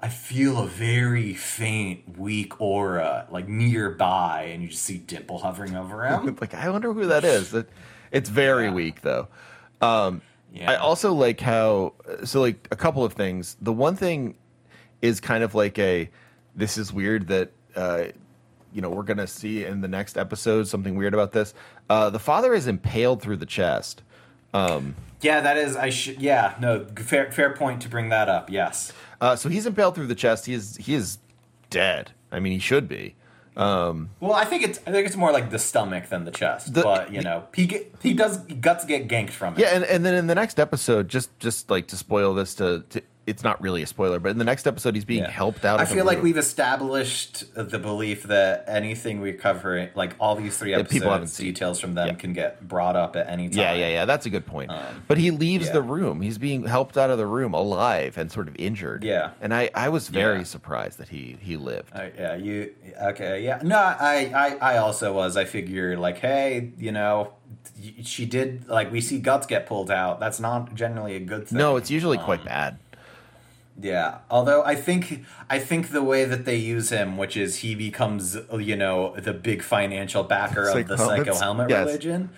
I feel a very faint, weak aura like nearby, and you just see Dimple hovering over him. like I wonder who that is. It, it's very Yeah. weak though. Um, Yeah. I also like how so like a couple of things. The one thing is kind of like a this is weird that uh, you know we're gonna see in the next episode something weird about this. Uh, the father is impaled through the chest. Yeah, that is. I should. Yeah, no. Fair, fair point to bring that up. Yes. Uh, so he's impaled through the chest. He is he is dead. I mean, he should be. Um, Well, I think it's. I think it's more like the stomach than the chest. The- but you know, he get, he does guts get ganked from it. Yeah, and, and then in the next episode, just just like to spoil this, to, to it's not really a spoiler, but in the next episode, he's being Yeah. helped out. I feel like we've established the belief that anything we cover, like all these three episodes, people haven't seen. details from them Yeah. can get brought up at any time. Yeah, yeah, yeah. That's a good point. but he leaves Um, yeah. the room. He's being helped out of the room alive and sort of injured. Yeah. and I I was very Yeah. surprised that he he lived. Uh, yeah, you okay? Yeah, no, I, I, I also was. I figure like, hey, you know, she did like we see guts get pulled out. That's not generally a good thing. no, it's usually Um, quite bad. Yeah, although I think I think the way that they use him, which is he becomes you know the big financial backer of the psycho helmet Yes. religion.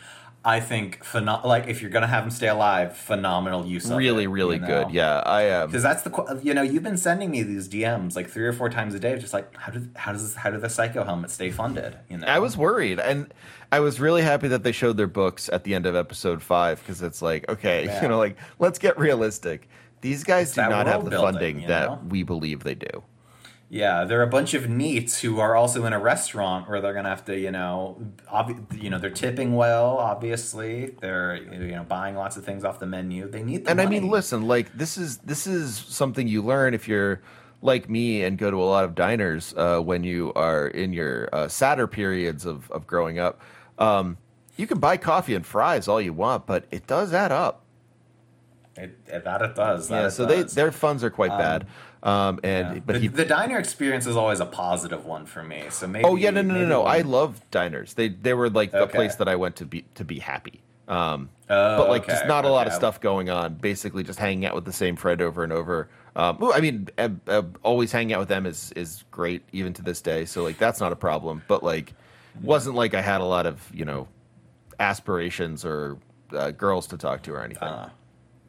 I think pheno- like if you're gonna have him stay alive, phenomenal use of Really, it, really you know? good. Yeah, I um, Because that's the you know you've been sending me these DMs like three or four times a day, just like how did how does this, how did the psycho helmet stay funded? You know, I was worried, and I was really happy that they showed their books at the end of episode five because it's like, okay, Yeah. you know, like let's get realistic. These guys do not have the building, funding that know? we believe they do. Yeah, they're a bunch of neats who are also in a restaurant where they're gonna have to, you know, obvi- you know, they're tipping well. Obviously, they're you know buying lots of things off the menu. They need the and I mean, listen, like this is this is something you learn if you're like me and go to a lot of diners uh, when you are in your uh, sadder periods of of growing up. Um, you can buy coffee and fries all you want, but it does add up. It, it- that it does. That yeah, it so does. they their funds are quite bad. Um, and Yeah. but the, he the diner experience is always a positive one for me. So maybe. Oh yeah, no, no, no, no. I love diners. They they were like the Okay. place that I went to be to be happy. Um, Oh, but like okay, just not a lot of stuff going on. Basically, just hanging out with the same friend over and over. Um, I mean, uh, uh, always hanging out with them is is great even to this day. So like that's not a problem. But like, wasn't like I had a lot of you know aspirations or uh, girls to talk to or anything.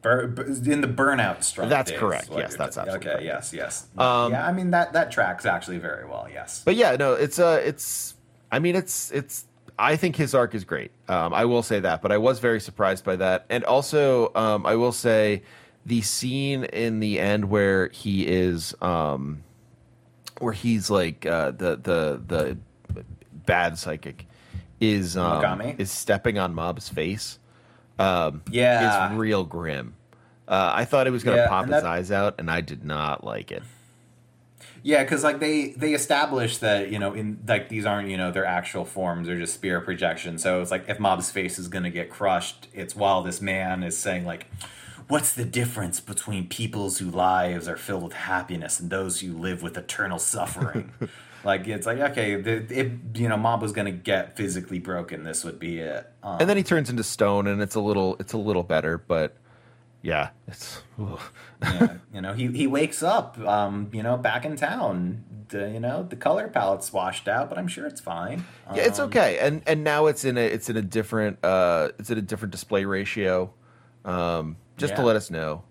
In the burnout strike. That's days, correct. Yes, that's t- absolutely okay. correct. Yes, yes. Um, yeah, I mean that that tracks actually very well. Yes. But yeah, no, it's uh it's I mean it's it's I think his arc is great. Um, I will say that, but I was very surprised by that. And also, um, I will say the scene in the end where he is um where he's like uh the the the bad psychic is um, Mogami? is stepping on Mob's face. Um, Yeah. is real grim. Uh, I thought it was going to Yeah, pop his that- eyes out, and I did not like it. Yeah, because like they they establish that you know in like these aren't you know their actual forms; they're just spirit projections. So it's like if Mob's face is gonna get crushed, it's while this man is saying like, "What's the difference between people's whose lives are filled with happiness and those who live with eternal suffering?" like it's like okay, the, if you know Mob was gonna get physically broken, this would be it. Um, And then he turns into stone, and it's a little it's a little better, but yeah, it's. yeah, you know, he, he wakes up, um, you know, back in town. The, you know, the color palette's washed out, but I'm sure it's fine. Yeah, it's Um, okay, and and now it's in a it's in a different uh it's in a different display ratio, um, just to let us know.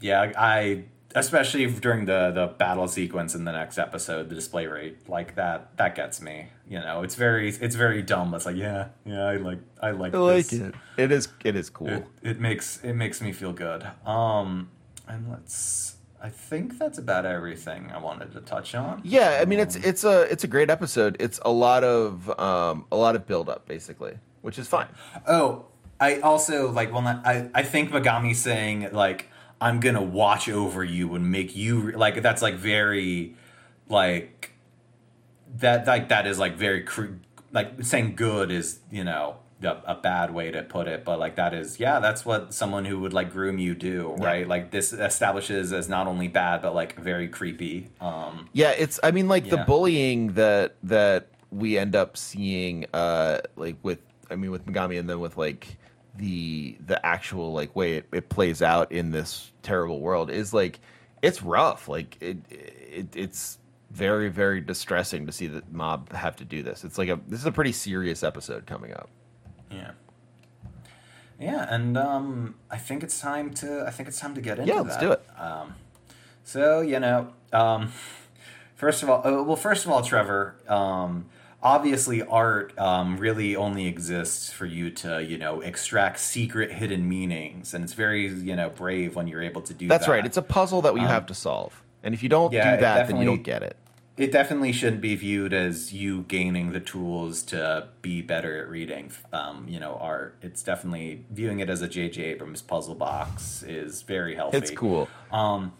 Yeah, I especially during the the battle sequence in the next episode, the display rate like that that gets me. You know, it's very it's very dumb. It's like yeah, yeah, I like I like I like this. it. It is it is cool. It, it makes it makes me feel good. Um, and let's. I think that's about everything I wanted to touch on. Yeah, I mean it's it's a it's a great episode. It's a lot of um a lot of build up basically, which is fine. Oh, I also like well, not, I I think Mogami saying like I'm gonna watch over you and make you re-" like that's like very like that like that is like very cr- like saying good is you know a, a bad way to put it, but like that is yeah that's what someone who would like groom you do right like this establishes as not only bad but like very creepy. Um, Yeah, it's I mean like the bullying that that we end up seeing uh like with I mean with Mogami and then with like the the actual like way it, it plays out in this terrible world is like it's rough. Like it, it it's very very distressing to see the mob have to do this. It's like a this is a pretty serious episode coming up. Yeah. Yeah, and um, I think it's time to. I think it's time to get into Yeah, let's that. do it. Um, so you know, um, first of all, oh, well, first of all, Trevor. Um, obviously, art um, really only exists for you to you know extract secret hidden meanings, and it's very you know brave when you're able to do that. That's that. right. It's a puzzle that you have to solve. And if you don't yeah, do that, then you don't get it. it definitely shouldn't be viewed as you gaining the tools to be better at reading um, you know art it's definitely viewing it as a jj abrams puzzle box is very healthy It's cool. um,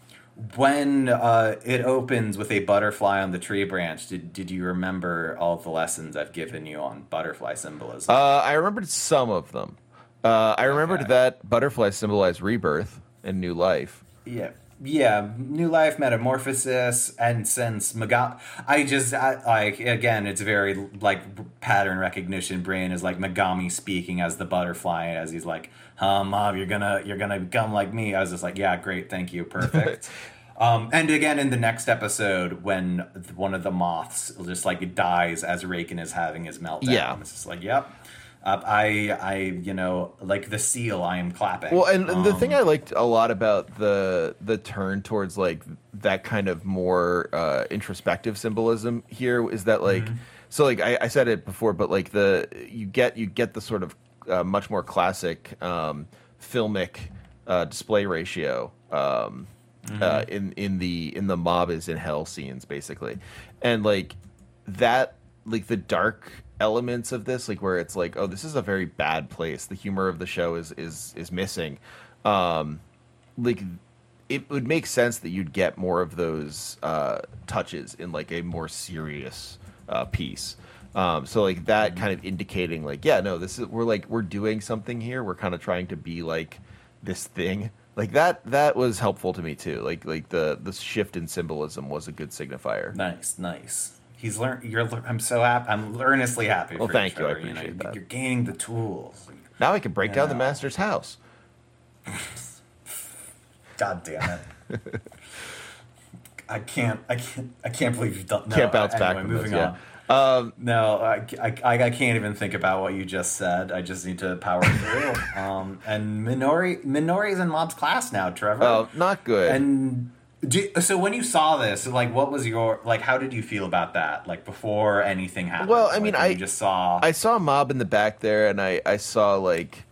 when uh, it opens with a butterfly on the tree branch did, did you remember all the lessons i've given you on butterfly symbolism Uh, I remembered some of them. Uh, I remembered Okay. that butterflies symbolize rebirth and new life. Yeah. Yeah, new life metamorphosis, and since Maga, I just I, like again, it's very like pattern recognition. Brain is like Mogami speaking as the butterfly, as he's like, "Huh, mom, you're gonna you're gonna become like me." I was just like, "Yeah, great, thank you, perfect." um, and again, in the next episode, when one of the moths just like dies as Reigen is having his meltdown, Yeah. it's just like, "Yep." Uh, I, I, you know, like the seal. I am clapping. Well, and, and the Um, thing I liked a lot about the the turn towards like that kind of more uh, introspective symbolism here is that like so like I, I said it before, but like the you get you get the sort of uh, much more classic um, filmic uh, display ratio um, uh, in in the in the mob is in hell scenes basically, and like that like the dark elements of this like where it's like oh this is a very bad place. The humor of the show is is is missing. Um like it would make sense that you'd get more of those uh touches in like a more serious uh piece. Um so like that kind of indicating like yeah no this is we're like we're doing something here. We're kind of trying to be like this thing. Like that that was helpful to me too. Like like the the shift in symbolism was a good signifier. Nice, nice. He's learned. You're. I'm so happy. I'm earnestly happy. Well, thank you, I Trevor, know, appreciate that. You're gaining the tools. now i can break down the master's house God damn it. I can't. I can't. I can't believe you've done. No, can't bounce anyway, back moving this, on. yeah. Um, No, I, I, I can't even think about what you just said. I just need to power through. um, and Minori Minori's in Mob's class now, Trevor. oh, not good. And do, so when you saw this, like, what was your like? How did you feel about that? Like before anything happened. Well, I mean, when I- just saw. I saw Mob in the back there, and I, I saw like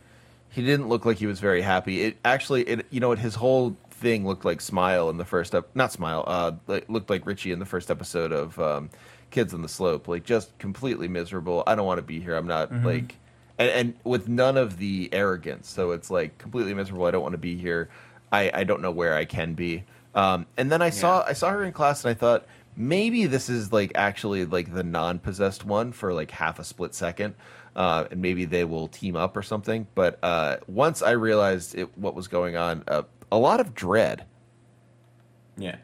he didn't look like he was very happy. It actually, it you know, what his whole thing looked like Smile in the first up, not Smile, uh, like, looked like Richie in the first episode of um, kids on the slope, like just completely miserable. I don't want to be here. I'm not Mm-hmm. like, and, and with none of the arrogance. So it's like completely miserable. I don't want to be here. I, I don't know where I can be. Um, and then I saw I saw her in class, and I thought maybe this is like actually like the non-possessed one for like half a split second. Uh, and maybe they will team up or something. But uh, once I realized it, what was going on, uh, a lot of dread. Yeah.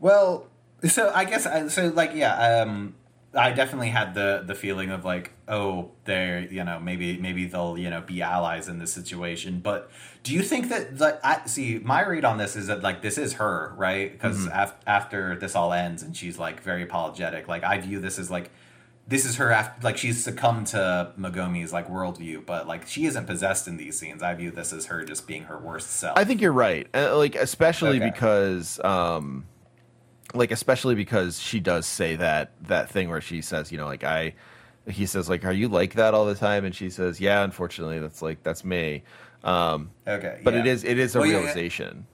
Well, so I guess I- so. Like, yeah. Um, I definitely had the the feeling of like, oh, they're you know maybe maybe they'll you know be allies in this situation. But do you think that like I see my read on this is that like this is her right because af- after this all ends and she's like very apologetic. Like I view this as like. This is her after, like she's succumbed to Mogami's like worldview, but like she isn't possessed in these scenes. I view this as her just being her worst self. I think you're right. Uh, like especially Okay. because um like especially because she does say that that thing where she says, you know, like I he says like are you like that all the time and she says, "Yeah, unfortunately that's like that's me." Um okay, but it yeah. is it is a Well, yeah, yeah. realization.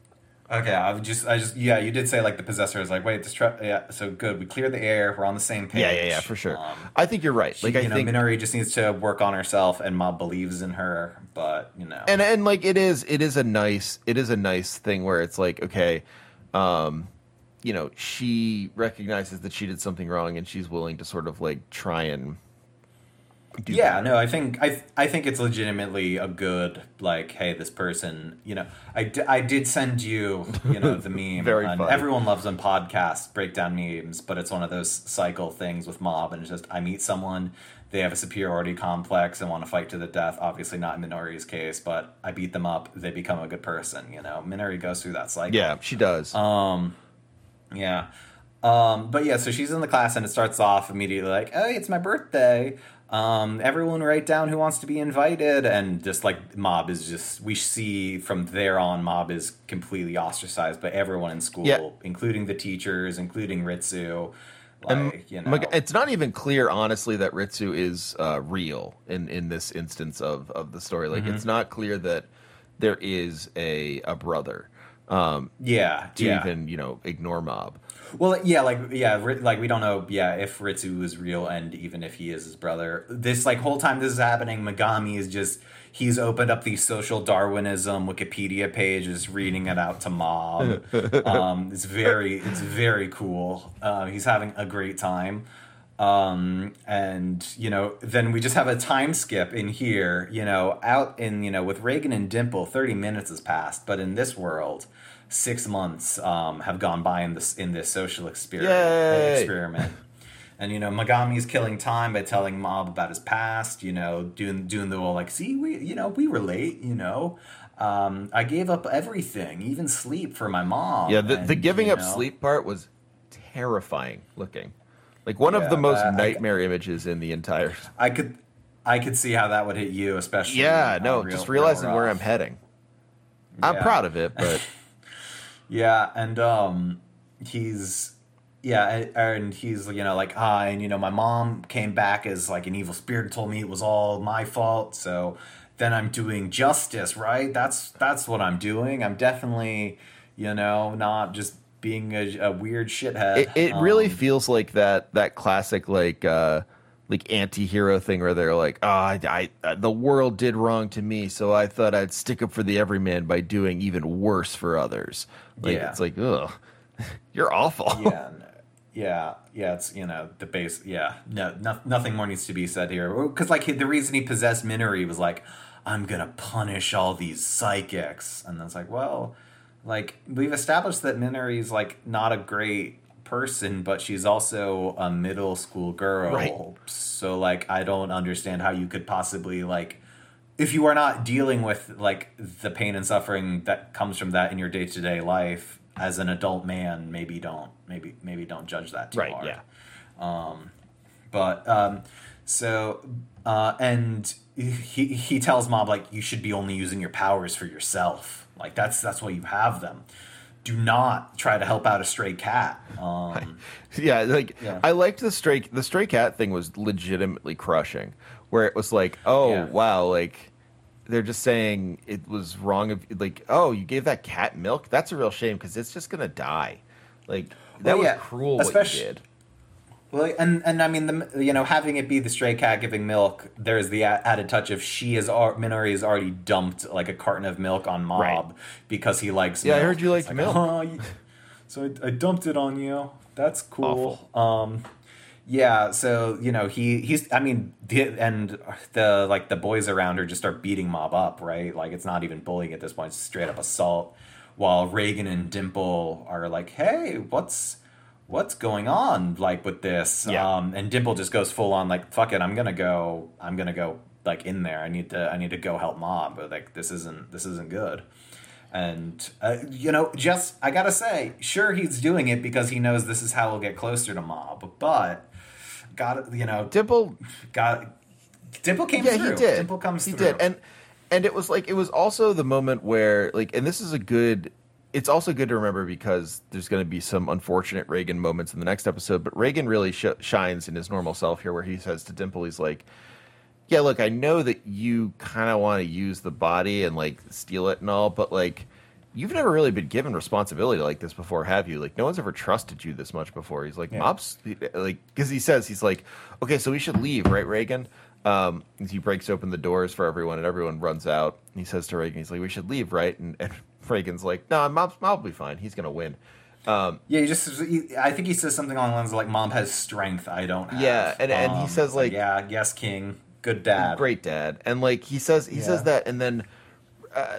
Okay, I would just, I just, yeah, you did say like the possessor is like, wait, this, yeah, so good. We cleared the air. We're on the same page. Yeah, yeah, yeah, for sure. Um, I think you're right. she- Like I you know, think Minori just needs to work on herself, and Mob believes in her. But you know, and and like it is it is a nice it is a nice thing where it's like okay um you know she recognizes that she did something wrong and she's willing to sort of like try and do yeah, better. no, I think I, I think it's legitimately a good like, hey, this person, you know, I, d- I did send you, you know, the meme. Very and funny. Everyone loves on podcasts breakdown memes, but it's one of those cycle things with Mob, and it's just I meet someone, they have a superiority complex and want to fight to the death. Obviously, not in Minori's case, but I beat them up, they become a good person. You know, Minori goes through that cycle. yeah she does Um, yeah. Um, but yeah, so she's in the class and it starts off immediately like, hey, it's my birthday. Um, everyone write down who wants to be invited. And just like Mob is just, we see from there on, Mob is completely ostracized by everyone in school, Yeah. including the teachers, including Ritsu. Like, you know. It's not even clear, honestly, that Ritsu is uh, real in, in this instance of, of the story. Mm-hmm. Like, it's not clear that there is a a brother um, yeah, to yeah. even you know ignore Mob. Well, yeah, like yeah, like we don't know, yeah, if Ritsu is real and even if he is his brother. This like whole time this is happening, Mogami is just he's opened up the social Darwinism Wikipedia page, is reading it out to Mob. um, it's very, it's very cool. Uh, he's having a great time. Um, and you know, then we just have a time skip in here. You know, out in you know with Reigen and Dimple, thirty minutes has passed, but in this world, six months um, have gone by in this in this social experiment. Experiment. And you know, Mogami's killing time by telling Mob about his past. You know, doing doing the whole like, see, we you know we relate. You know, um, I gave up everything, even sleep, for my mom. Yeah, the, the giving up know, sleep part was terrifying looking. Like one Yeah, of the most I- nightmare images in the entire. I could, I could see how that would hit you, especially. Yeah, uh, no, real- just realizing where. I'm heading. I'm proud of it, but Yeah, and um, he's yeah, and- he's you know like ah, and you know my mom came back as like an evil spirit and told me it was all my fault. So then I'm doing justice, right? That's that's what I'm doing. I'm definitely you know not just being a, a weird shithead. it, it really Um, feels like that that classic like uh like anti-hero thing where they're like oh I, I uh, the world did wrong to me so i thought i'd stick up for the everyman by doing even worse for others like Yeah. it's like ugh you're awful yeah, yeah, yeah. It's you know the base. Yeah, no, no nothing more needs to be said here. Because like the reason he possessed Minori was like, I'm gonna punish all these psychics, and then it's like, well, like we've established that Minori's like not a great person, but she's also a middle school girl. Right. So like, I don't understand how you could possibly like. If you are not dealing with like the pain and suffering that comes from that in your day to day life as an adult man, maybe don't maybe maybe don't judge that too right hard. yeah But um, so uh, and he he tells Mob like you should be only using your powers for yourself. Like that's that's why you have them. Do not try to help out a stray cat. Um, yeah like Yeah. i liked the stray the stray cat thing was legitimately crushing where it was like oh Yeah. wow like they're just saying it was wrong of like oh you gave that cat milk that's a real shame because it's just gonna die like that Well, was yeah, cruel what you especially- did Well, and and I mean, the you know, having it be the stray cat giving milk, there's the added touch of she is al- Minori has already dumped like a carton of milk on Mob Right. because he likes. Yeah, I heard you It's liked milk. "Huh, you- so I, I dumped it on you. That's cool. Um, yeah. So you know, he he's. I mean, the, and the like the boys around her just start beating Mob up, right? Like it's not even bullying at this point; it's straight up assault. While Reigen and Dimple are like, "Hey, what's what's going on like with this?" Yeah. Um, and Dimple just goes full on like, "Fuck it, I'm gonna go. I'm gonna go like in there. I need to. I need to go help Mob. But like this isn't this isn't good." And uh, you know, just I gotta say, sure he's doing it because he knows this is how he'll get closer to Mob. But got you know, Dimple got Dimple came yeah, through. he did. Dimple comes he through. did, and and it was like it was also the moment where like, and this is a good. It's also good to remember because there's going to be some unfortunate Reigen moments in the next episode, but Reigen really sh- shines in his normal self here, where he says to Dimple, he's like, "Yeah, look, I know that you kind of want to use the body and like steal it and all, but like." You've never really been given responsibility like this before, have you? Like, no one's ever trusted you this much before. He's like, Yeah. Mob's like, because he says, he's like, okay, so we should leave, right, Reigen? Um, he breaks open the doors for everyone, and everyone runs out. And he says to Reigen, he's like, we should leave, right? And, and Reigen's like, no, Mob's, Mob will be fine. He's gonna win. Um, Yeah, he just. He, I think he says something along the lines of like, "Mom has strength, I don't have." Yeah, and- and he Um, says, like- "Yeah, yes, King, good dad." great dad, and like he says, he says that, and then. Uh,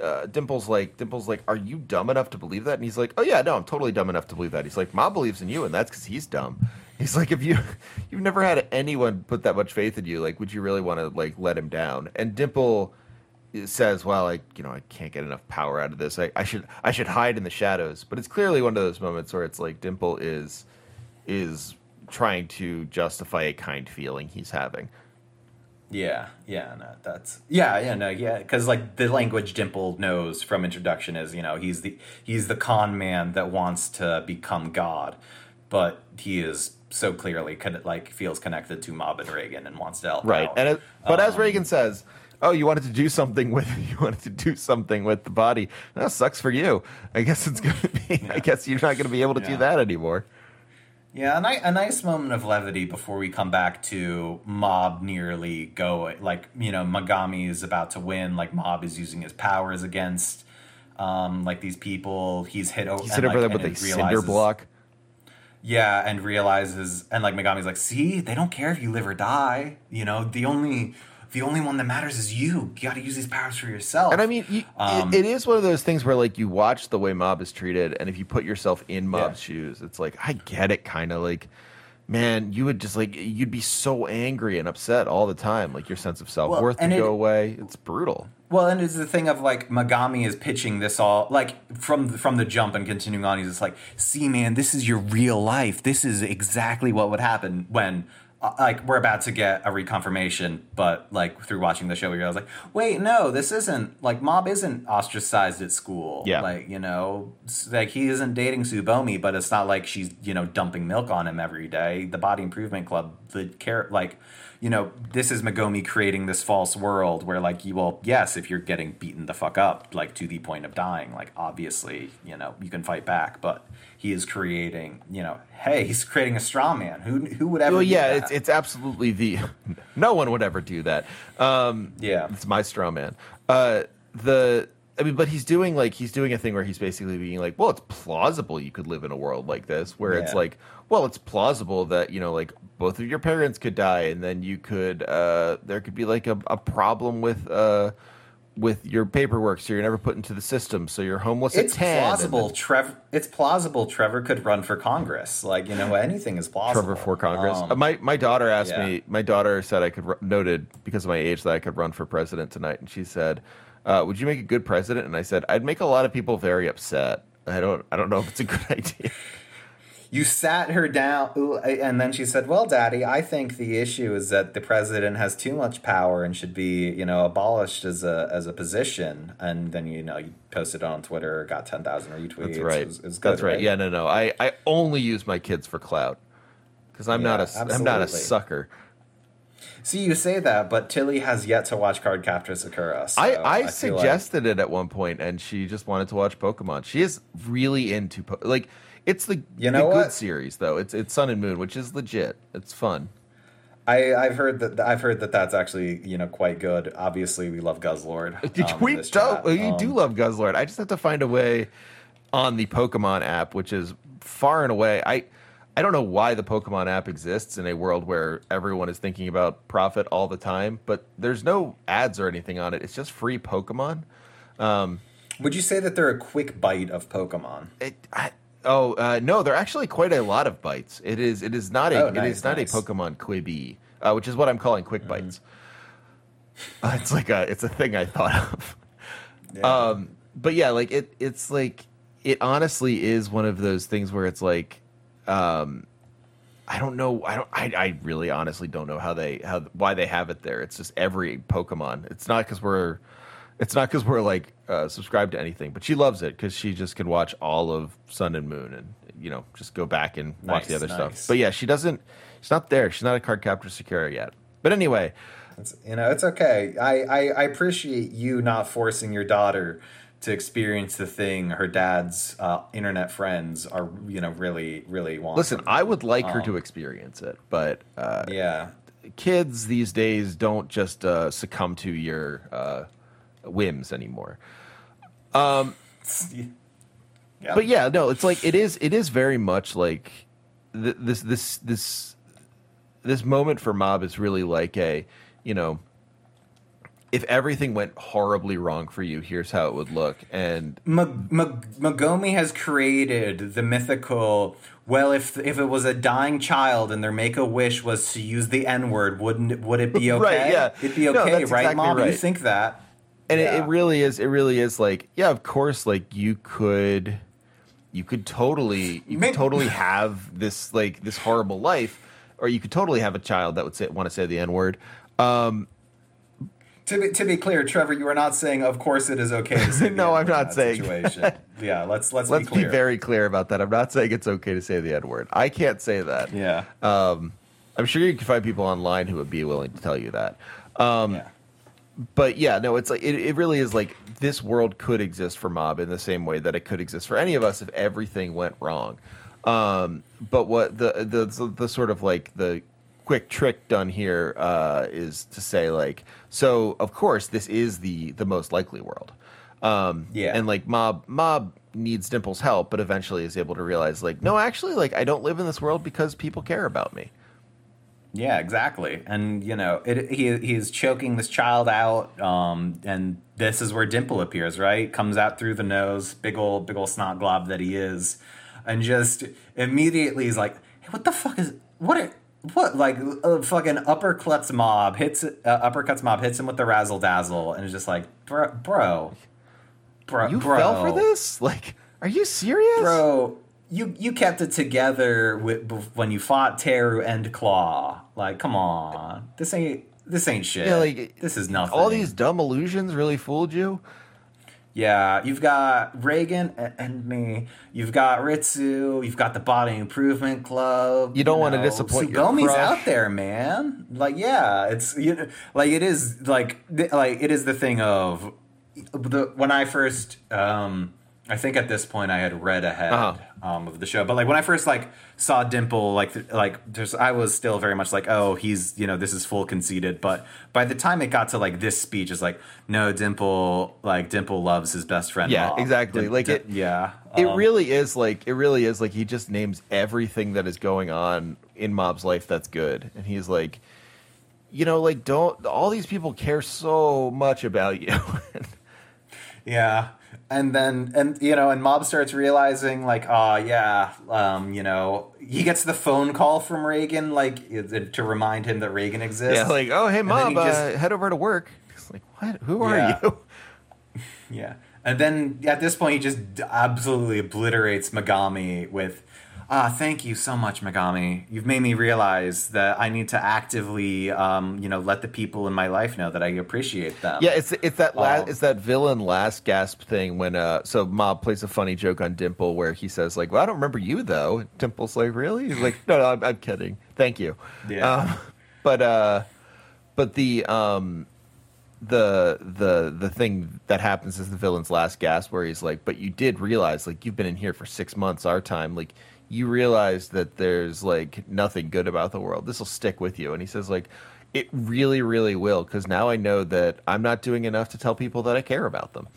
uh, Dimple's like, Dimple's like, are you dumb enough to believe that? And he's like, oh yeah, no, I'm totally dumb enough to believe that. He's like, Mob believes in you, and that's because he's dumb. He's like, if you, you've never had anyone put that much faith in you, like, would you really want to like let him down? And Dimple says, well, like, you know, I can't get enough power out of this. I, I should, I should hide in the shadows. But it's clearly one of those moments where it's like Dimple is, is trying to justify a kind feeling he's having. Yeah, yeah, no, that's yeah, yeah, no, yeah, because like the language Dimple knows from introduction is you know he's the he's the con man that wants to become God, but he is so clearly con- like feels connected to Mob and Reigen and wants to help Right. out. And it, but as Um, Reigen says, "Oh, you wanted to do something with you wanted to do something with the body. That sucks for you. I guess it's going to be. I guess you're not going to be able to do that anymore." Yeah, a, ni- a nice moment of levity before we come back to Mob nearly going. Like, you know, Mogami is about to win. Like, Mob is using his powers against, um, like, these people. He's hit over. He's hit over them with a cinder block. Yeah, and realizes, and like Mogami's like, see, they don't care if you live or die. You know, the only, the only one that matters is you. You got to use these powers for yourself. And I mean, you, Um, it, it is one of those things where like you watch the way Mob is treated, and if you put yourself in Mob's Yeah. shoes, it's like I get it, kind of like. Man, you would just like you'd be so angry and upset all the time. Like your sense of self worth and would go away. It's brutal. Well, and it's the thing of like Mogami is pitching this all like from from the jump and continuing on. He's just like, "See, man, this is your real life. This is exactly what would happen when." Uh, like we're about to get a reconfirmation, but like through watching the show, we realize like, wait, no, this isn't like Mob isn't ostracized at school. Yeah. like you know, like he isn't dating Tsubomi, but it's not like she's you know dumping milk on him every day. The Body Improvement Club, the care like you know, this is Mogami creating this false world where, like, you well, yes, if you're getting beaten the fuck up, like to the point of dying, like obviously, you know, you can fight back, but he is creating, you know, hey, he's creating a straw man. Who who would ever? Well, do yeah, that? it's it's absolutely the. No one would ever do that. Um, Yeah. it's my straw man. Uh, the I mean, but he's doing like he's doing a thing where he's basically being like, well, it's plausible you could live in a world like this, where it's like, well, it's plausible that you know, like both of your parents could die, and then you could uh, there could be like a, a problem with. Uh, with your paperwork, so you're never put into the system, so you're homeless It's at ten. plausible. then- Trevor. It's plausible. Trevor could run for Congress. Like you know, anything is plausible. Trevor for Congress. Um, my my daughter asked yeah. me. My daughter said I could noted because of my age that I could run for president tonight, and she said, uh, "Would you make a good president?" And I said, "I'd make a lot of people very upset. I don't I don't know if it's a good idea." You sat her down, and then she said, "Well, Daddy, I think the issue is that the president has too much power and should be, you know, abolished as a as a position." And then you know you posted it on Twitter, got ten thousand retweets. That's right. It was, it was good, That's right. Yeah, no, no. I I only use my kids for clout because I'm not Yeah, a am not a sucker. See, you say that, but Tilly has yet to watch Card Captor Sakura. So I, I, like- suggested it at one point, and she just wanted to watch Pokemon. She is really into po- like It's the You know the good series though. It's it's Sun and Moon, which is legit. It's fun. I, I've heard that I've heard that that's actually you know quite good. Obviously, we love Guzzlord. um, we do you do Um, love Guzzlord. I just have to find a way on the Pokemon app, which is far and away. I I don't know why the Pokemon app exists in a world where everyone is thinking about profit all the time, but there's no ads or anything on it. It's just free Pokemon. Would you say that they're a quick bite of Pokemon? It, I, oh uh, no, there are actually quite a lot of bites. It is it is not a Oh, it nice, is not nice. a Pokemon Quibi, uh, which is what I'm calling quick bites. Uh, it's like a it's a thing I thought of. Yeah. Um, but yeah, like it, it's like it honestly is one of those things where it's like, um, I don't know, I don't, I, I really honestly don't know how they, how why they have it there. It's just every Pokemon. It's not because we're, it's not because we're like uh, subscribed to anything, but she loves it because she just can watch all of Sun and Moon and you know just go back and watch the other nice. stuff. But yeah, she doesn't. She's not there. She's not a card captor Sakura yet. But anyway, It's, you know, it's okay. I, I, I appreciate you not forcing your daughter to experience the thing her dad's uh, internet friends are, you know, really, really want. listen, I would like her Um, to experience it, but uh, Yeah. kids these days don't just uh, succumb to your uh, whims anymore. Um, yeah. But yeah, no, it's like it is. It is very much like th- this. This. This. This moment for Mob is really like a, you know, if everything went horribly wrong for you, here's how it would look. And Mogami has created the mythical. Well, if if it was a dying child and their make a wish was to use the N word, wouldn't it, would it be okay? Right, yeah. it'd be okay, that's right, exactly mom? You think that? And it, Yeah. it really is. It really is like yeah, of course. Like you could, you could totally, you could totally have this like this horrible life, or you could totally have a child that would say want to say the n word. Um, To be, to be clear, Trevor, you are not saying, "Of course, it is okay." To say the No, I'm not saying Situation. yeah, let's let's, Let's be clear. be very clear about that. I'm not saying it's okay to say the N word. I can't say that. yeah, Um, I'm sure you can find people online who would be willing to tell you that. Um, yeah, But yeah, no, it's like it, it really is like this world could exist for Mob in the same way that it could exist for any of us if everything went wrong. Um, but what the, the the the sort of like the quick trick done here uh, is to say like so of course this is the the most likely world. Um, Yeah. and like Mob Mob needs Dimple's help, but eventually is able to realize like no, actually like I don't live in this world because people care about me. Yeah, exactly. And you know, it, he he's choking this child out, um, and this is where Dimple appears. Right, comes out through the nose, big old big old snot glob that he is, and just immediately he's like, "Hey, what the fuck is what?" It, what like a fucking uppercuts mob hits uh, uppercuts mob hits him with the razzle dazzle and is just like bro bro bro You bro, fell for this? Like, are you serious? bro you you kept it together with, when you fought Teru and Claw. Like come on. This ain't this ain't shit. Yeah, like, this is nothing. All these dumb illusions really fooled you? yeah you've got Reigen and, and me. You've got Ritsu. You've got the Body Improvement Club You don't wanna know. disappoint your Tsubomi's crush. out there man. Like yeah it's you know, like it is like like it is the thing of the when I first um I think at this point I had read ahead Uh-huh. um, of the show, but like when I first like saw Dimple, like th- like there's I was still very much like, oh, he's you know this is full conceited. But by the time it got to like this speech, it's like, no, Dimple, like Dimple loves his best friend. Yeah, exactly. Dim- Like Dim- it- yeah, It um, really is like it really is like he just names everything that is going on in Mob's life that's good. And he's like you know, like don't all these people care so much about you. Yeah. And then, and you know, and Mob starts realizing, like, oh yeah, um, you know, he gets the phone call from Reigen, like, to remind him that Reigen exists. yeah, like, oh hey Mob, he just- uh, head over to work. It's like, what? Who are Yeah. you? Yeah. And then at this point, he just absolutely obliterates Mogami with, ah, thank you so much, Mogami. You've made me realize that I need to actively, um, you know, let the people in my life know that I appreciate them. Yeah, it's it's that last Um, it's that villain last gasp thing when uh so Mob plays a funny joke on Dimple where he says like, "Well, I don't remember you though." And Dimple's like, "Really?" He's like, "No, no, I'm, I'm kidding. Thank you." Yeah. Um, but uh, but the um, the the the thing that happens is the villain's last gasp, where he's like, "But you did realize, like, you've been in here for six months, our time, like." You realize that there's like nothing good about the world. This will stick with you. And he says, like, it really, really will, because now I know that I'm not doing enough to tell people that I care about them.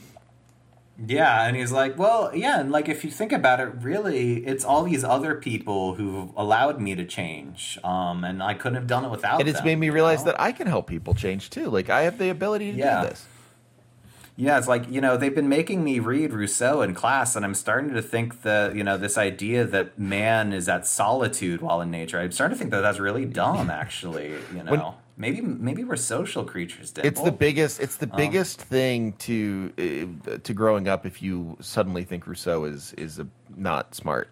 Yeah, and he's like, well, yeah, and like if you think about it, really, it's all these other people who've allowed me to change, um, and I couldn't have done it without. And it's them, made me realize know? that I can help people change too. Like I have the ability to Yeah. do this. Yeah, it's like, you know, they've been making me read Rousseau in class, and I'm starting to think that, you know, this idea that man is at solitude while in nature, I'm starting to think that that's really dumb, actually, you know. When- maybe maybe we're social creatures, Dimple. It's the biggest. It's the Oh. biggest thing to uh, to growing up. If you suddenly think Rousseau is is a, not smart,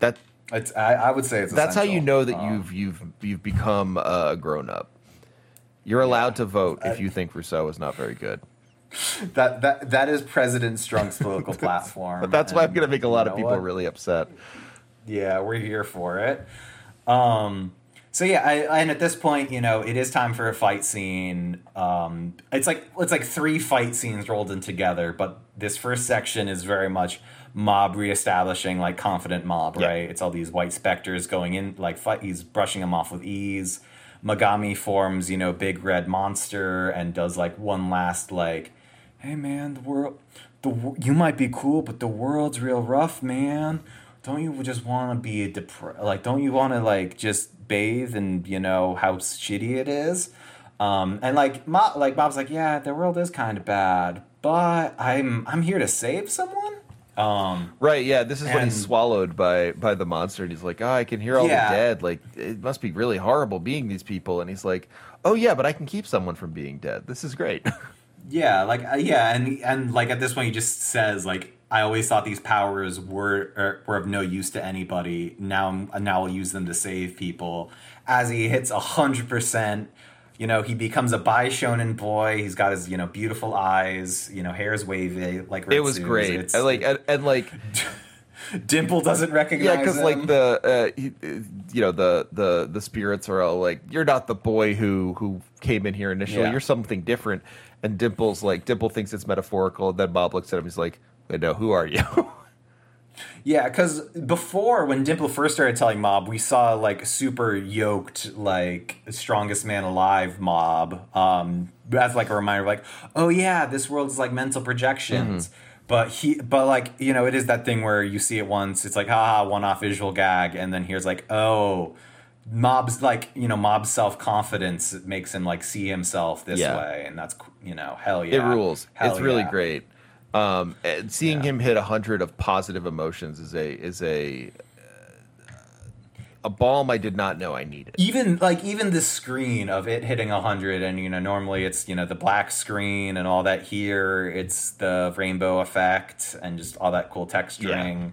that It's, I, I would say it's that's how you know that Um, you've you've you've become a grown up. You're allowed to vote if you think Rousseau is not very good. that that that is President Strunk's political platform. But that's why I'm going to make a lot of people what? really upset. Yeah, we're here for it. Um, so yeah, I, and at this point, you know, it is time for a fight scene. Um, it's like it's like three fight scenes rolled in together, but this first section is very much mob reestablishing like confident mob, Yeah. right? It's all these white specters going in like fight. He's brushing them off with ease. Mogami forms, you know, big red monster and does like one last like, hey man, the world, the you might be cool, but the world's real rough, man. Don't you just want to be depressed? like? Don't you want to like just bathe and you know how shitty it is? Um, and like, Mo- like Mob's like, yeah, the world is kind of bad, but I'm I'm here to save someone. Um, Right? Yeah. This is when he's swallowed by by the monster, and he's like, "Oh, I can hear all Yeah. the dead. Like it must be really horrible being these people." And he's like, "Oh yeah, but I can keep someone from being dead. This is great." Yeah, like uh, yeah, and and like at this point he just says like I always thought these powers were er, were of no use to anybody. Now I'm- now I'll use them to save people. As he hits a hundred percent, you know he becomes a bi shonen boy. He's got his you know beautiful eyes. You know hair's wavy like it was great. It's, and like and, and like Dimple doesn't recognize. yeah, because like the uh, he, you know the the the spirits are all like, "You're not the boy who who came in here initially. Yeah. You're something different." And Dimple's like, Dimple thinks it's metaphorical. And then Mob looks at him. He's like, "Wait, no, who are you?" Yeah, because before when Dimple first started telling Mob, we saw like super yoked, like strongest man alive Mob. Um, as like a reminder, like, oh yeah, this world's like mental projections. But he, but like you know, it is that thing where you see it once, it's like haha, one off visual gag, and then here's like, oh, Mob's like you know, Mob's self confidence makes him like see himself this Yeah. way, and that's you know, hell yeah It rules. Hell it's really great. Um, and seeing Yeah. him hit a hundred of positive emotions is a is a a balm I did not know I needed. even like even the screen of it hitting 100 and you know normally it's you know the black screen and all that here it's the rainbow effect and just all that cool texturing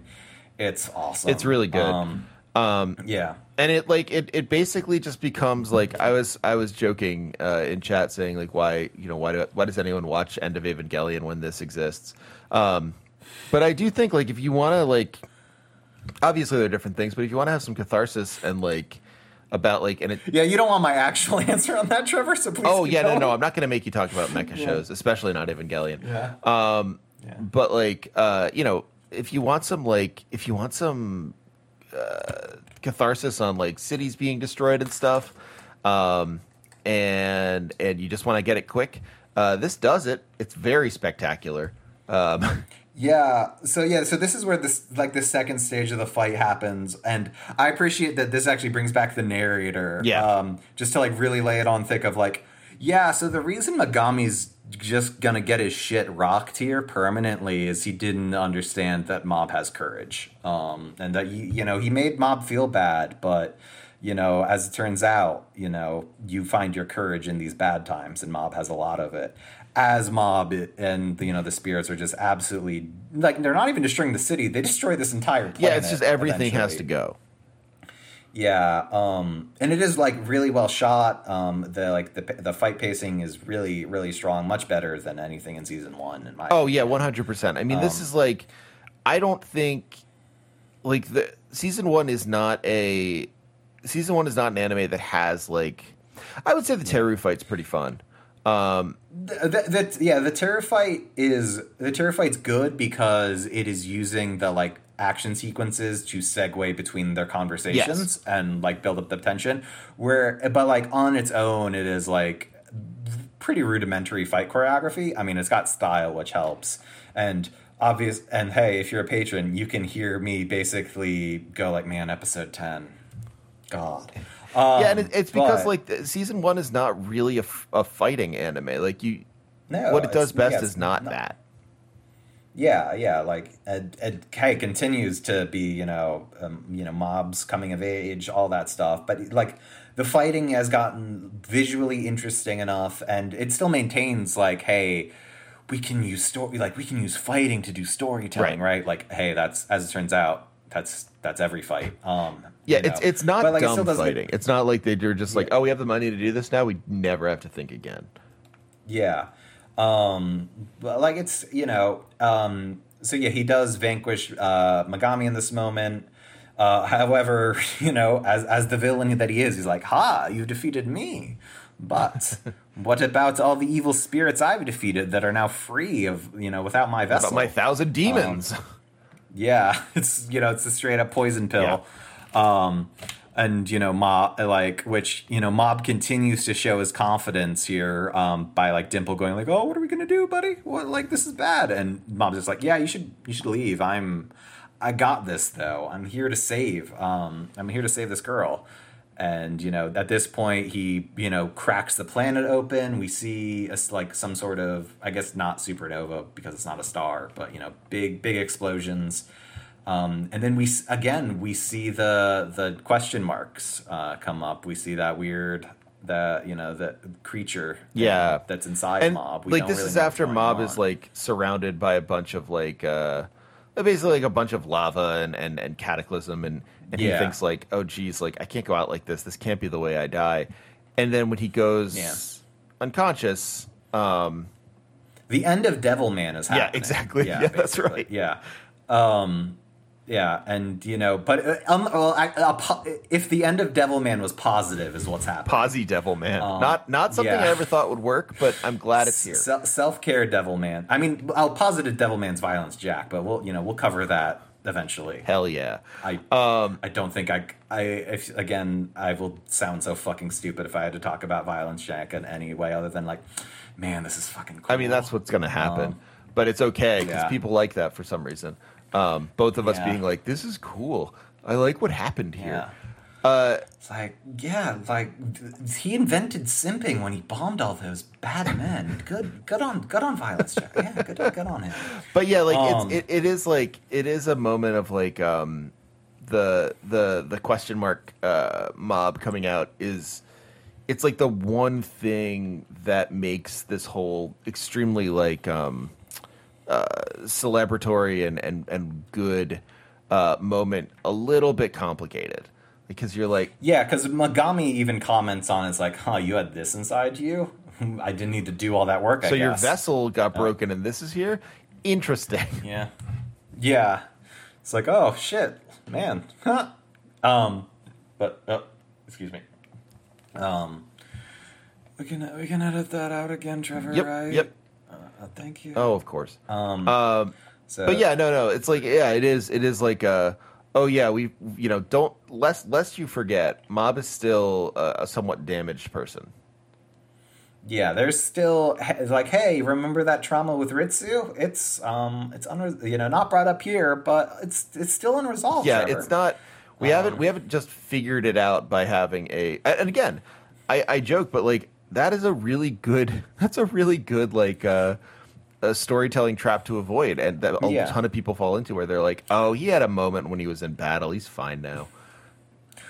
it's awesome It's really good. um, Um, yeah and it like it, it basically just becomes like I was I was joking uh, in chat saying like why you know why do, why does anyone watch End of Evangelion when this exists? Um, but I do think like if you want to like obviously there are different things, but if you want to have some catharsis and like about like and it yeah you don't want my actual answer on that trevor so please oh yeah no going. no I'm not going to make you talk about mecha shows, especially not Evangelion. yeah Um, Yeah. but like, uh, you know, if you want some like, if you want some uh, catharsis on like cities being destroyed and stuff, um, and and you just want to get it quick, uh, this does it. It's very spectacular. Um, Yeah. So yeah. So this is where this like the second stage of the fight happens, and I appreciate that this actually brings back the narrator. Yeah. Um, just to like really lay it on thick of like, yeah. So the reason Mogami's just gonna get his shit rocked here permanently is he didn't understand that Mob has courage, um, and that you you know he made Mob feel bad, but you know as it turns out, you know you find your courage in these bad times, and Mob has a lot of it. As mob and you know the spirits are just absolutely like they're not even destroying the city they destroy this entire planet yeah, it's just everything has to go. Yeah um and it is like really well shot um the like the the fight pacing is really really strong much better than anything in season one in my Oh yeah, one hundred percent. I mean, this Um, is like, I don't think, like the season one is not a season one is not an anime that has like, I would say the Teru fight's pretty fun. Um, That, that yeah, the Teru fight is the Teru fight's good because it is using the like action sequences to segue between their conversations Yes. and like build up the tension. Where but like on its own, it is like pretty rudimentary fight choreography. I mean, it's got style, which helps, and obvious. And hey, if you're a patron, you can hear me basically go like, "Man, episode ten, God." Um, yeah, and it, it's because but- like season one is not really a, f- a fighting anime. Like you, no, what it does best yeah, is it's not that. Yeah, yeah, like Ed, Ed continues to be, you know, um, you know, mobs coming of age, all that stuff. But like the fighting has gotten visually interesting enough, and it still maintains like, hey, we can use story, like we can use fighting to do storytelling, Right. right? Like, hey, that's as it turns out, that's that's every fight. Um, Yeah, you it's know. it's not But, like, it dumb doesn't- fighting. It's not like they're just like, Yeah. oh, we have the money to do this now. We never have to think again. Yeah. Um but like it's you know, um so yeah, he does vanquish uh Mogami in this moment. Uh however, you know, as as the villain that he is, he's like, "Ha, you defeated me." But what about all the evil spirits I've defeated that are now free of, you know, without my vessel? About my thousand demons. Yeah, it's you know it's a straight up poison pill. Um, and you know mob like which you know mob continues to show his confidence here um, by like Dimple going like oh what are we gonna do buddy? What like this is bad. And mob's just like yeah you should you should leave. I'm I got this though. I'm here to save um, I'm here to save this girl. And you know at this point he you know cracks the planet open. We see a like some sort of i guess not supernova because it's not a star but you know big big explosions um, and then we again we see the the question marks uh, come up we see that weird that you know the creature Yeah. that's inside and mob We like this really is after mob is like surrounded by a bunch of like uh basically like a bunch of lava and and, and cataclysm and and Yeah. he thinks like oh geez like i can't go out like this this can't be the way i die and then when he goes Yeah. unconscious um The end of devil man is happening Yeah, exactly. Yeah, that's right. Yeah. Um, yeah, and you know, but uh, um, well, I, uh, po- if the end of Devilman was positive, is what's happening. posy devil man Um, not not something yeah. i ever thought would work but i'm glad it's here Self care Devilman. I mean, I'll positive Devilman's violence, Jack, but we'll you know we'll cover that eventually. hell yeah I um I don't think I I if again I will sound so fucking stupid if I had to talk about violence, Jack, in any way other than like, man, this is fucking. cool. I mean, that's what's going to happen. Um, but it's okay because yeah. people like that for some reason. Um, both of us Yeah. being like, "This is cool. I like what happened Yeah. here." Uh, It's like, yeah, like th- he invented simping when he bombed all those bad men. Good, good on, good on violence, Jack. Yeah, good, good on him. but yeah, like Um, it's, it, it is like it is a moment of like um, the the the question mark uh, mob coming out is it's like the one thing that makes this whole extremely like um, uh, celebratory and and and good uh, moment a little bit complicated because you're like Yeah, because Mogami even comments on it's like, huh, you had this inside you. I didn't need to do all that work. I so your vessel got broken and this is here interesting Yeah, yeah. It's like, oh shit, man. Huh. Um, but oh, excuse me. Um, we can we can edit that out again, Trevor. Yep, right? yep. Uh, thank you. oh of course Um, um so, but yeah no no it's like yeah it is it is like uh oh yeah we you know don't lest lest you forget mob is still a, a somewhat damaged person yeah. There's still like, hey, remember that trauma with Ritsu? It's um, it's unre- you know not brought up here, but it's it's still unresolved. yeah it's not we haven't we haven't just figured it out by having a and again i i joke but like that is a really good that's a really good like uh a storytelling trap to avoid and that a Yeah. ton of people fall into where they're like oh he had a moment when he was in battle he's fine now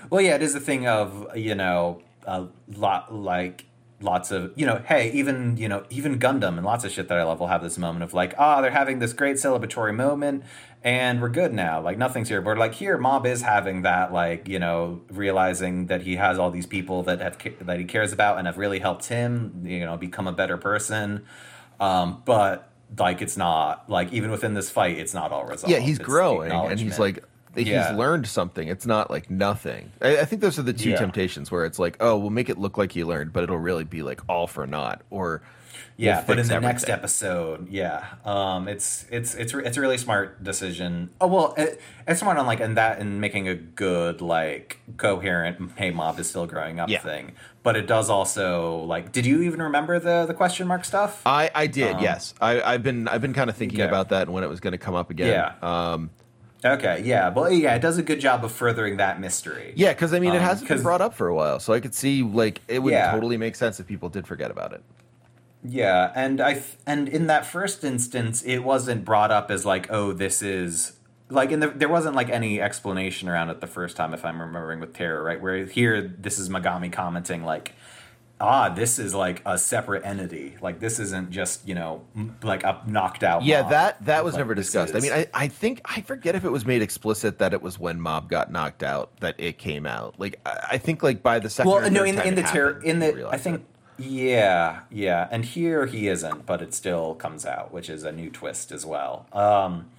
Well, yeah, it is a thing of you know a lot like lots of you know hey even you know even Gundam and lots of shit that I love will have this moment of like ah they're having this great celebratory moment and we're good now. Like nothing's here. But like here Mob is having that like you know realizing that he has all these people that have that he cares about and have really helped him you know become a better person. Um, but like it's not like even within this fight it's not all resolved. Yeah he's It's growing and he's like Yeah. he's learned something. It's not like nothing. I, I think those are the two Yeah. temptations where it's like, oh, we'll make it look like he learned, but it'll really be like all for naught. Or Yeah, we'll but in fix the next episode, yeah, um, it's it's it's it's a really smart decision. Oh well, it, it's smart on like and that and making a good like coherent hey mob is still growing up Yeah. thing. But it does also like, did you even remember the the question mark stuff? I, I did, Um, yes. I, I've been I've been kind of thinking Okay. about that and when it was going to come up again. Yeah. Um, okay, yeah, but yeah, it does a good job of furthering that mystery. yeah, because I mean, it Um, hasn't been brought up for a while, so I could see like it would Yeah. totally make sense if people did forget about it. Yeah, and I th- and in that first instance, it wasn't brought up as like, oh, this is like in the there wasn't like any explanation around it the first time, if I'm remembering with Teru, right? Where here, this is Mogami commenting like, ah, this is like a separate entity. Like this isn't just you know m- like a knocked out. Yeah, mob. that that was Like, never discussed. I mean, I, I think I forget if it was made explicit that it was when Mob got knocked out that it came out. Like I, I think like by the second. well, no, in in the Teru in the I think. it. Yeah, yeah, and here he isn't, but it still comes out, which is a new twist as well. Um,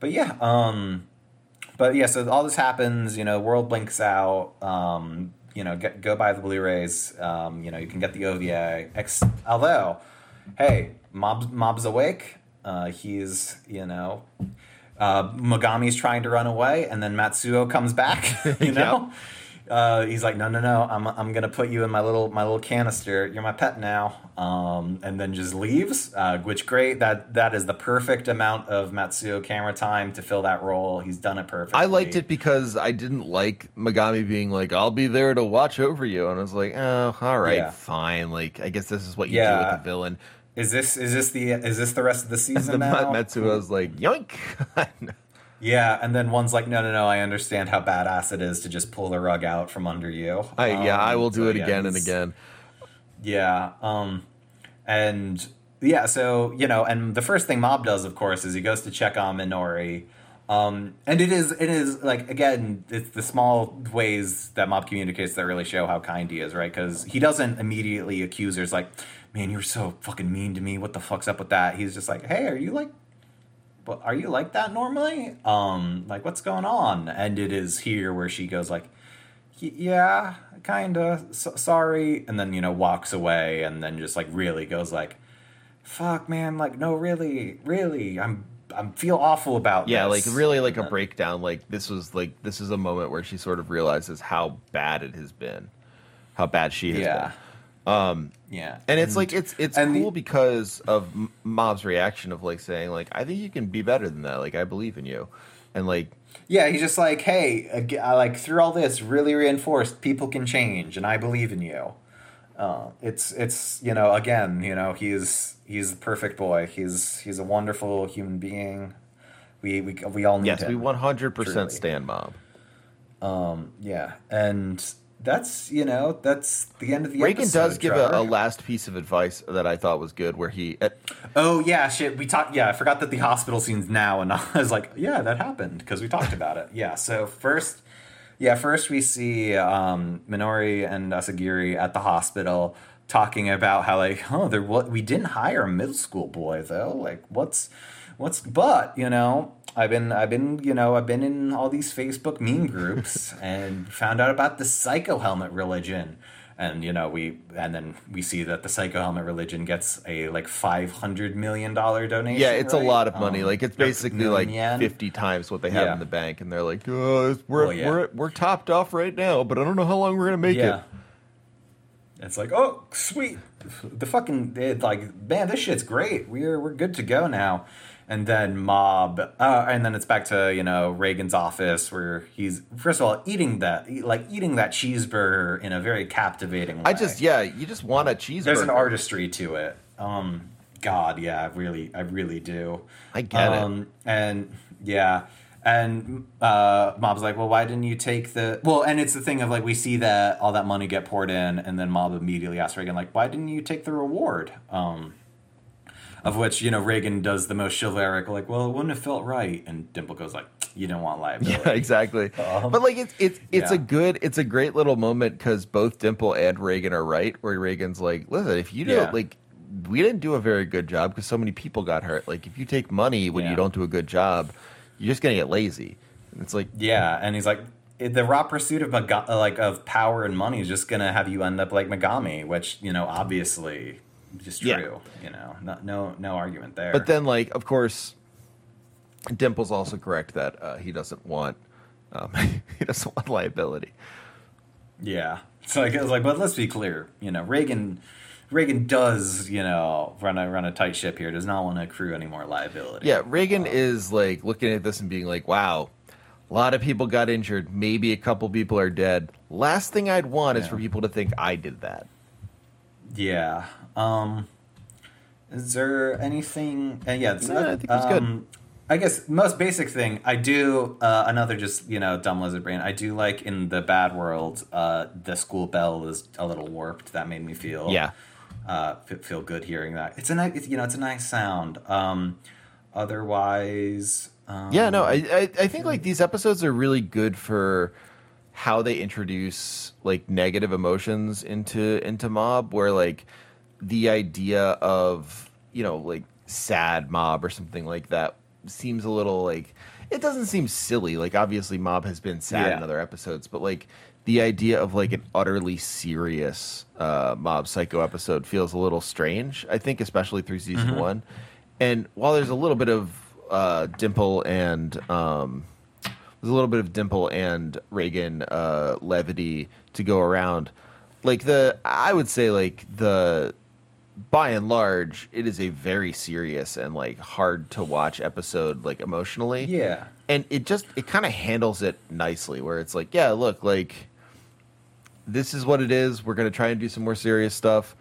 but yeah, um, but yeah, so all this happens. You know, world blinks out. Um, you know, get, go buy the Blu-rays. Um, you know, you can get the OVA. Ex- although, hey, mob's mob's awake. Uh, he's you know, uh, Mogami's trying to run away, and then Matsuo comes back. You know. Uh, he's like, no, no, no. I'm, I'm gonna put you in my little my little canister. You're my pet now. Um, and then just leaves. Uh, which great. That that is the perfect amount of Matsuo camera time to fill that role. He's done it perfectly. I liked it because I didn't like Mogami being like, "I'll be there to watch over you," and I was like, "Oh, all right, Yeah. fine." Like, I guess this is what you do with the villain. Is this is this the is this the rest of the The season now? Matsuo was like, "Yoink!" Yeah, and then one's like, no, no, no. I understand how badass it is to just pull the rug out from under you. I, yeah, I Um, will do so it yeah, again and again. Yeah. Um and yeah, so you know, and the first thing Mob does, of course, is he goes to check on Minori. Um, and it is it is like again, it's the small ways that Mob communicates that really show how kind he is, right? Because he doesn't immediately accuse her. It's like, man, you're so fucking mean to me. What the fuck's up with that? He's just like, hey, are you like, what, are you like that normally? Um, like what's going on? And it is here where she goes like, yeah, kinda so, sorry, and then you know walks away, and then just like really goes like, "Fuck, man, like no, really, really, I'm I'm feel awful about Yeah, this." like really like a breakdown. Like this was like this is a moment where she sort of realizes how bad it has been, how bad she has Yeah, been. Yeah, And it's like it's it's and the- cool because of Mob's reaction of like saying like I think you can be better than that. Like I believe in you, and like yeah, he's just like, hey, I, like through all this, really reinforced people can change, and I believe in you. Uh, it's it's you know again you know he's he's the perfect boy. He's he's a wonderful human being. We we we all need yes, him. we one hundred percent stand Mob. Um, Yeah, and that's you know that's the end of the Reigen episode. does give a, a last piece of advice that I thought was good, where he uh, Oh yeah, shit. We talked. Yeah, I forgot that the hospital scene's now, and I was like, yeah, that happened because we talked about it. Yeah. So first, yeah, first we see um, Minori and Asagiri at the hospital talking about how like, oh, there what we didn't hire a middle school boy though. Like, what's what's but you know. I've been, I've been, you know, I've been in all these Facebook meme groups and found out about the psycho helmet religion and you know we and then we see that the psycho helmet religion gets a like 500 million dollar donation yeah, it's a lot of money. Um, like it's basically like yen. fifty times what they have Yeah. in the bank, and they're like, oh, we're Well, yeah. we're we're topped off right now, but I don't know how long we're gonna make yeah it. it's like oh sweet the fucking it's like man this shit's great we're we're good to go now and then mob uh, and then it's back to you know Reigen's office where he's first of all eating that like eating that cheeseburger in a very captivating way I just yeah, you just want a cheeseburger. there's an artistry to it. Um, God, yeah, I really, I really do. I get it. um, And yeah, and uh, Mob's like, well, why didn't you take the? Well, and it's the thing of like we see that all that money get poured in, and then Mob immediately asks Reigen like, why didn't you take the reward? Um, of which you know Reigen does the most chivalric, like, well, it wouldn't have felt right, and Dimple goes like, you don't want liability. Yeah, exactly. Um, but like it's it's it's yeah. a good it's a great little moment because both Dimple and Reigen are right. Where Reigen's like, listen, if you don't Yeah. like, we didn't do a very good job because so many people got hurt. Like if you take money when Yeah. you don't do a good job, you're just gonna get lazy. And It's like Yeah, and he's like, the raw pursuit of like of power and money is just gonna have you end up like Mogami, which you know obviously just true. Yeah. You know, no no no argument there. But then, like, of course, Dimple's also correct that uh, he doesn't want um, he doesn't want liability. yeah, so like, it was like, but let's be clear, you know, Reigen. Reigen does, you know, run a run a tight ship here. Does not want to accrue any more liability. Yeah, Reigen is like looking at this and being like, "Wow, a lot of people got injured. Maybe a couple people are dead. Last thing I'd want is for people to think I did that." Yeah. Um, is there anything? Uh, yeah, it's, No, I think it was good. um, I guess most basic thing I do uh, another just you know dumb lizard brain. I do like in the bad world, uh, the school bell is a little warped. That made me feel Yeah. uh, f- feel good hearing that. It's a nice, it's, you know, it's a nice sound. Um, otherwise, um, Yeah, no, I, I I think like these episodes are really good for how they introduce like negative emotions into into mob where like the idea of you know like sad mob or something like that seems a little like it doesn't seem silly. Like obviously mob has been sad in other episodes but like the idea of like an utterly serious uh mob psycho episode feels a little strange i think especially through season one. And while there's a little bit of uh dimple and um there's a little bit of Dimple and Reigen uh, levity to go around. Like the, I would say like the, by and large, it is a very serious and like hard to watch episode, like emotionally. yeah, And it just it kind of handles it nicely, where it's like, yeah, look, like this is what it is. We're gonna try and do some more serious stuff.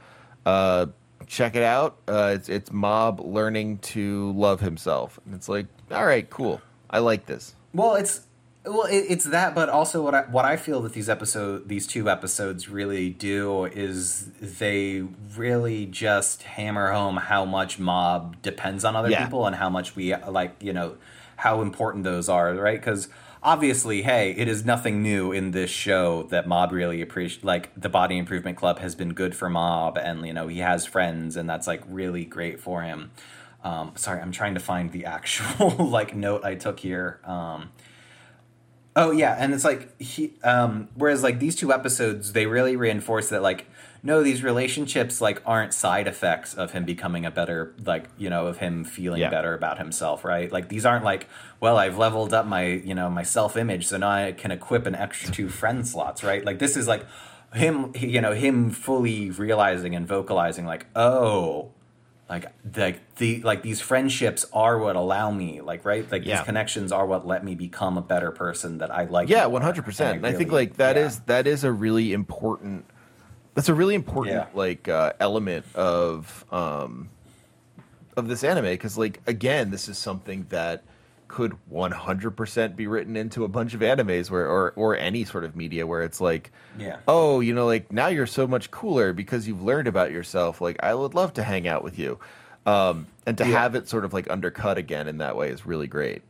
Uh, check it out. Uh, it's it's Mob learning to love himself, and it's like, all right, cool. I like this. Well, it's well, it, it's that, but also what I what I feel that these episode these two episodes really do is they really just hammer home how much mob depends on other Yeah. people and how much we like you know how important those are, right? Because obviously, hey, it is nothing new in this show that Mob really appreciate. Like the Body Improvement Club has been good for Mob, and you know he has friends, and that's like really great for him. Um, sorry, I'm trying to find the actual like note I took here. Um, oh yeah, and it's like he. Um, whereas like these two episodes, they really reinforce that like no, these relationships like aren't side effects of him becoming a better like you know of him feeling Yeah. better about himself, right? Like these aren't like well, I've leveled up my you know my self image, so now I can equip an extra two friend slots, right? Like this is like him, you know, him fully realizing and vocalizing like oh like the, the like these friendships are what allow me like right like Yeah. these connections are what let me become a better person that i like Yeah, one hundred percent. And And I think like that is yeah. that is a really important. That's a really important Yeah. like uh, element of um, of this anime because like again, this is something that could one hundred percent be written into a bunch of animes where or or any sort of media where it's like, Yeah. oh, you know, like now you're so much cooler because you've learned about yourself. Like I would love to hang out with you. Um, and to Yeah. have it sort of like undercut again in that way is really great.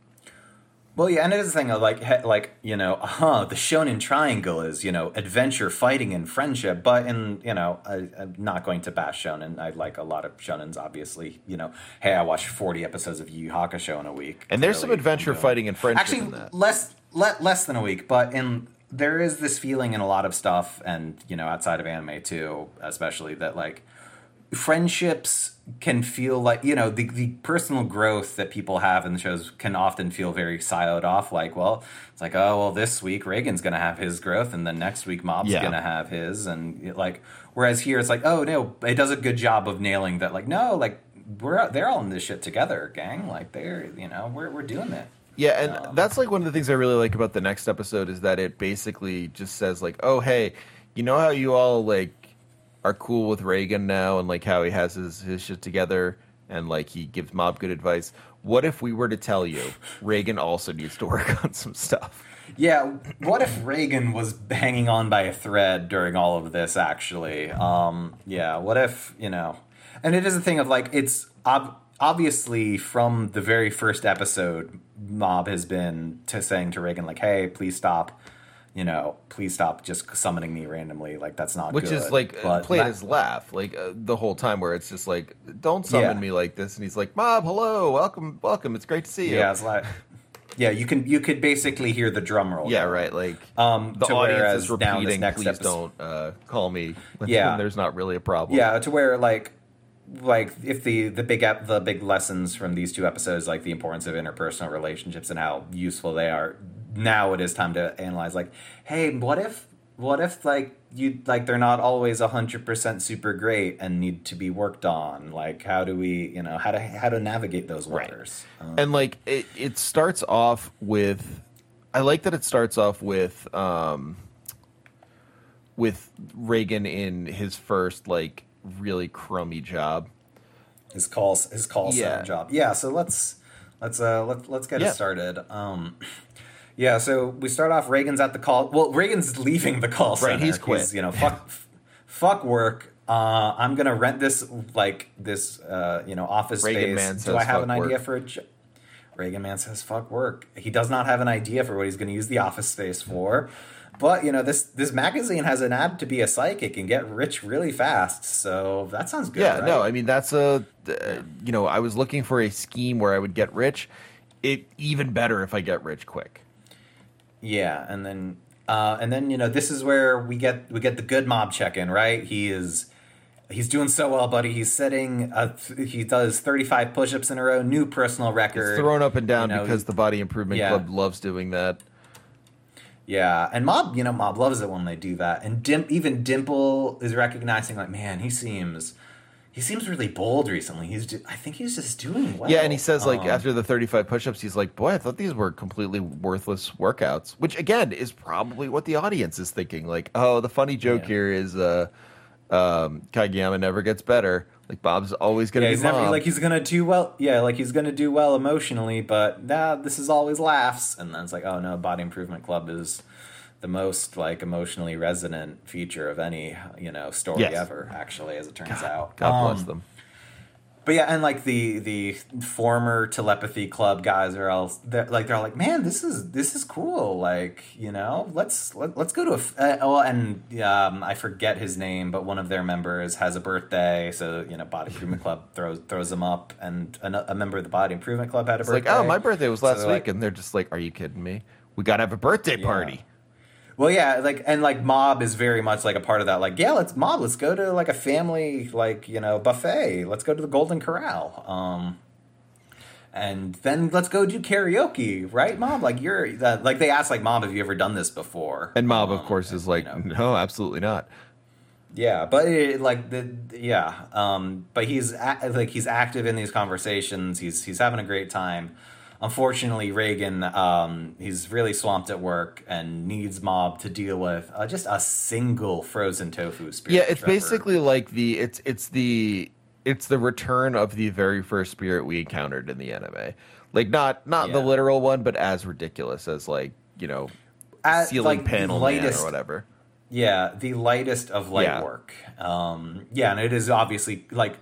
Well yeah and it is a thing of like like you know uh-huh the shonen triangle is you know adventure fighting and friendship but in you know I, i'm not going to bash shonen. I like a lot of shonens obviously you know. Hey i watch 40 episodes of yu Yu hakusho in a week. And there's some adventure you know. fighting and friendship actually less le- less than a week but in there is this feeling in a lot of stuff and you know outside of anime too especially that like friendships can feel like you know the, the personal growth that people have in the shows can often feel very siloed off like well it's like oh well this week Reigen's gonna have his growth and then next week mob's Yeah. gonna have his and like whereas here it's like oh no it does a good job of nailing that like no like we're they're all in this shit together gang like they're you know we're, we're doing it Yeah, and Um, that's like one of the things I really like about the next episode is that it basically just says like, "Oh, hey, you know how you all like are cool with Reigen now and like how he has his his shit together and like he gives Mob good advice. What if we were to tell you Reigen also needs to work on some stuff?" Yeah, what if Reigen was hanging on by a thread during all of this? Actually, um, yeah. What if you know? And it is a thing of like it's ob- obviously from the very first episode, Mob has been to saying to Reigen like, "Hey, please stop." You know, please stop just summoning me randomly. Like that's not Which good. is like But played that- as laugh like uh, the whole time where it's just like, "Don't summon Yeah. me like this." And he's like, "Mob, hello, welcome, welcome. It's great to see you." Yeah, it's like Yeah, you can you could basically hear the drum roll. Yeah, right. Like Um, the audience is now in this repeating, next "Please episode- don't uh, call me." When, Yeah. when there's not really a problem. Yeah, to where like like if the the big ep- the big lessons from these two episodes like the importance of interpersonal relationships and how useful they are now it is time to analyze like hey what if what if like you like they're not always 100% super great and need to be worked on like how do we you know how to how to navigate those Right. waters Um, and like it, it starts off with i like that it starts off with um with Reigen in his first like really crummy job his call his call Yeah. center job. Yeah, so let's let's uh let, let's get Yeah. it started. Um yeah, so we start off Reigen's at the call. Well, Reigen's leaving the call center. Right, he's quit. you know, fuck fuck work. Uh I'm going to rent this like this uh you know office Reigen space. Do I have an idea work. for a jo- Reigen man says fuck work. He does not have an idea for what he's going to use the office space for. But you know this this magazine has an ad to be a psychic and get rich really fast. So that sounds good. yeah right? no i mean that's a uh, you know i was looking for a scheme where i would get rich it even better if i get rich quick Yeah, and then uh, and then you know this is where we get we get the good mob check in, right? He is he's doing so well, buddy. He's setting a, he does 35 push-ups in a row, new personal record. it's thrown up and down You know, because the body improvement yeah. club loves doing that Yeah, and Mob, you know, Mob loves it when they do that. And Dim, even Dimple is recognizing, like, man, he seems, he seems really bold recently. He's, I think he's just doing well. Yeah, and he says like Um, after the 35 push-ups, he's like, "Boy, I thought these were completely worthless workouts." Which again is probably what the audience is thinking. Like, "Oh, the funny joke Yeah. here is uh, um, Kageyama never gets better. Like Mob's always gonna yeah, be he's never like he's gonna do well. Yeah, like he's gonna do well emotionally, but nah, this is always laughs. And then it's like, oh no, Body Improvement Club is the most like emotionally resonant feature of any you know story Yes. ever. Actually, as it turns out, God bless Um, them. But yeah, and like the the former telepathy club guys are all they're, like they're all like, man, this is this is cool. Like you know, let's let, let's go to a f- uh, oh, and um, I forget his name, but one of their members has a birthday, so you know, Body Improvement Club throws throws them up, and a, a member of the Body Improvement Club had a It's birthday. like, "Oh, my birthday was last they're week," like- and they're just like, "Are you kidding me? We gotta have a birthday party." Well, yeah, like and like Mob is very much like a part of that. Like, yeah, let's Mob, let's go to like a family like you know buffet. Let's go to the Golden Corral. Um, and then let's go do karaoke, right, Mob? Like you're that like they asked like Mob, have you ever done this before? And Mob, of Um, course, is you like, know. "No, absolutely not." Yeah, but it, like the yeah, um, but he's a, like he's active in these conversations. He's he's having a great time. Unfortunately, Reigen um, he's really swamped at work and needs Mob to deal with uh, just a single frozen tofu spirit. Yeah, it's Trevor. basically like the it's it's the it's the return of the very first spirit we encountered in the anime. Like not not the literal one, but as ridiculous as like you know At, ceiling like, panel man or whatever. Yeah, the lightest of light Yeah. work. Um, yeah, and it is obviously like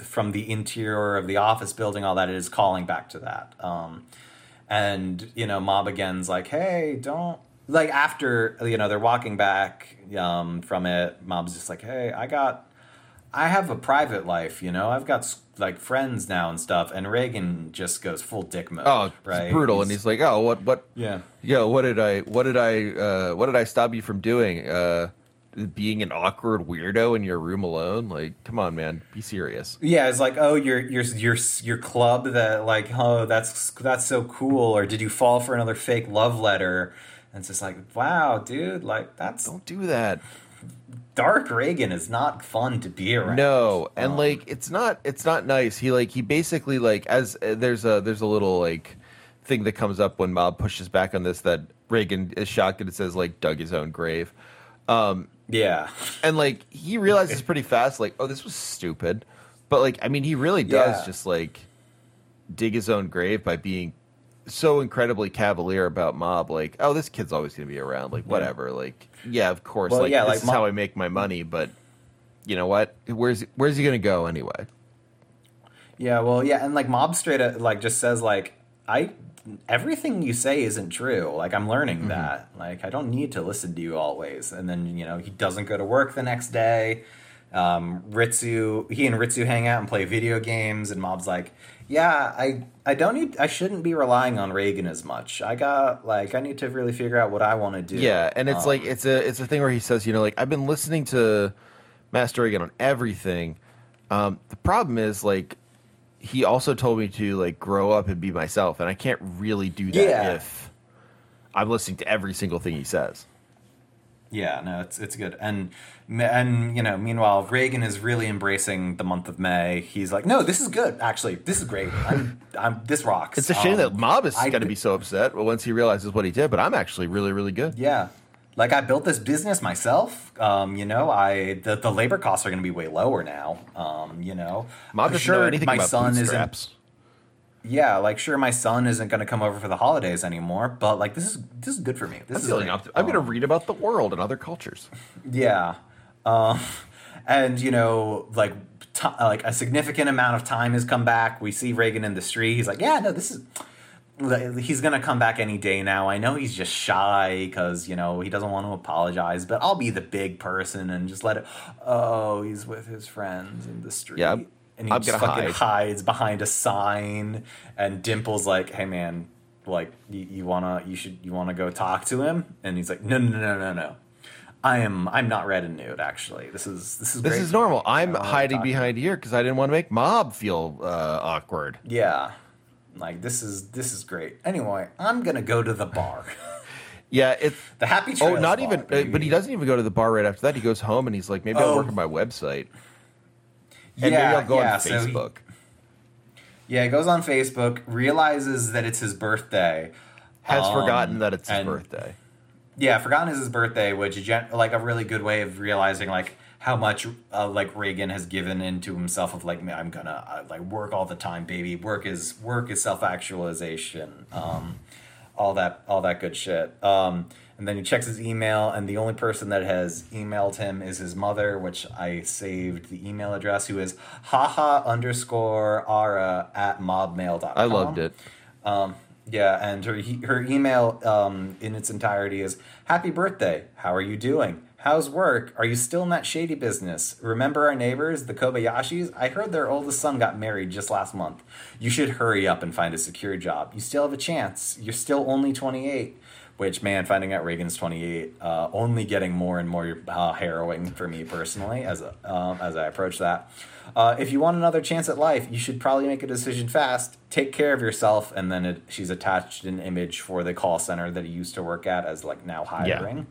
from the interior of the office building, all that it is calling back to that. Um, and you know, Mob again's like, hey, don't like after you know they're walking back um, from it. Mob's just like, hey, I got, I have a private life. You know, I've got like friends now and stuff. And Reigen just goes full dick mode. Oh, right, it's brutal, and he's like, "Oh, what what yeah. yeah, what did I what did I uh what did I stop you from doing? Uh being an awkward weirdo in your room alone? Like, come on, man, be serious." Yeah, it's like, oh, your your your your club that like, oh, that's that's so cool. Or did you fall for another fake love letter? And it's just like, wow, dude, like that's Don't do that. Dark Reigen is not fun to be around. No, and Um, like it's not it's not nice. He like he basically like as uh, there's a there's a little like thing that comes up when Mob pushes back on this that Reigen is shocked and it says like dug his own grave. Um yeah, and like he realizes pretty fast like oh this was stupid. But like I mean he really does Yeah. just like dig his own grave by being so incredibly cavalier about Mob like oh this kid's always going to be around like whatever like yeah of course Well, like yeah, this like is Mob- how I make my money but you know what where's where's he going to go anyway yeah, well, yeah, and like Mob straight up like just says like, I everything you say isn't true. Like I'm learning Mm-hmm. that. Like I don't need to listen to you always. And then you know he doesn't go to work the next day. Um, Ritsu, he and Ritsu hang out and play video games, and Mob's like, "Yeah, I, I don't need, I shouldn't be relying on Reigen as much. I got like, I need to really figure out what I want to do." Yeah, and it's Um, like it's a it's a thing where he says, you know, like I've been listening to Master Reigen on everything. Um, the problem is like he also told me to like grow up and be myself, and I can't really do that Yeah. if I'm listening to every single thing he says. Yeah, no, it's it's good, and and you know, meanwhile, Reigen is really embracing the month of May. He's like, "No, this is good. Actually, this is great. I'm, I'm this rocks." It's a shame Um, that Mob is going to be so upset once he realizes what he did, but I'm actually really really good. Yeah, like I built this business myself. Um, you know, I the, the labor costs are going to be way lower now. Um, you know, Mob doesn't know anything my about son bootstraps. isn't. Yeah, like sure, my son isn't going to come over for the holidays anymore, but like this is this is good for me. This I'm is feeling opti- I'm going to Um, read about the world and other cultures. Yeah. Um, and, you know, like, t- like a significant amount of time has come back. We see Reigen in the street. He's like, yeah, no, this is. He's going to come back any day now. I know he's just shy because, you know, he doesn't want to apologize, but I'll be the big person and just let it. Oh, he's with his friends in the street. Yeah, and he fucking hide. hides behind a sign. And Dimple's like, hey, man, like, you, you wanna, you should, you wanna go talk to him? And he's like, no, no, no, no, no. I am. I'm not red and nude. Actually, this is this is This great. is normal. I'm I don't know what I'm hiding behind here because I didn't want to make Mob feel uh, awkward. Yeah, like this is this is great. Anyway, I'm gonna go to the bar. Yeah, it's the Happy Oh, not bar, even. Uh, baby. but he doesn't even go to the bar right after that. He goes home and he's like, maybe I'll Oh. work on my website. And yeah, maybe I'll go yeah, on so he- yeah, he goes on Facebook, realizes that it's his birthday. Has um, forgotten that it's his birthday. Yeah, forgotten is his birthday, which is gen- like a really good way of realizing like how much uh, like Reigen has given into himself of like I'm gonna uh, like work all the time, baby. Work is work is self actualization. Um, all that all that good shit. Um, and then he checks his email, and the only person that has emailed him is his mother, which I saved the email address, who is haha underscore ara at mobmail.com. I loved it. Um, yeah, and her her email um, in its entirety is Happy birthday. How are you doing? How's work? Are you still in that shady business? Remember our neighbors, the Kobayashis? I heard their oldest son got married just last month. You should hurry up and find a secure job. You still have a chance. You're still only 28. Which, man, finding out Reigen's 28, uh, only getting more and more uh, harrowing for me personally as, um, as I approach that. Uh, if you want another chance at life, you should probably make a decision fast. Take care of yourself. And then it, she's attached an image for the call center that he used to work at as like now hiring.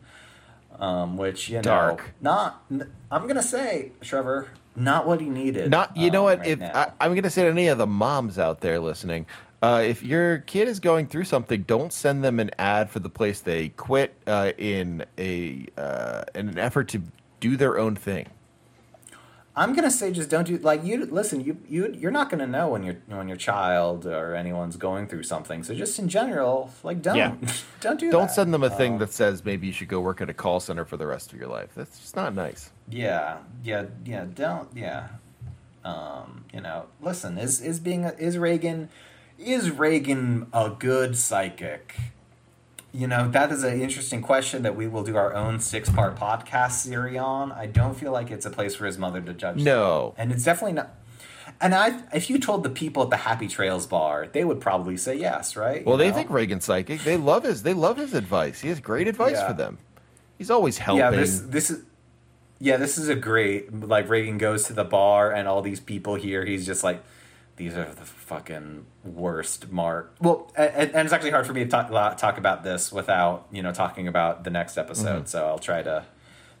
Um, which you know, Dark. not. I'm gonna say, Trevor, not what he needed. Not, you know um, what? right if now. I, I'm going to say to any of the moms out there listening, uh, if your kid is going through something, don't send them an ad for the place they quit uh, in a uh, in an effort to do their own thing. I'm gonna say just don't do like you listen you you you're not gonna know when your when your child or anyone's going through something so just in general like don't Yeah. don't do Don't that. send them a thing Uh, that says maybe you should go work at a call center for the rest of your life. That's just not nice. yeah yeah yeah don't yeah um you know listen is is being a, is Reigen is Reigen a good psychic you know that is an interesting question that we will do our own six part podcast series on I don't feel like it's a place for his mother to judge No. and it's definitely not. And I, if you told the people at the Happy Trails bar, they would probably say yes, right? Well, You they know? think Reigen's psychic. They love his. They love his advice. He has great advice Yeah. for them. He's always helping. Yeah, this this is. Yeah, this is a great. Like Reigen goes to the bar, and all these people here. He's just like, these are the fucking worst. Mark. Well, and, and it's actually hard for me to talk talk about this without you know talking about the next episode. So I'll try to.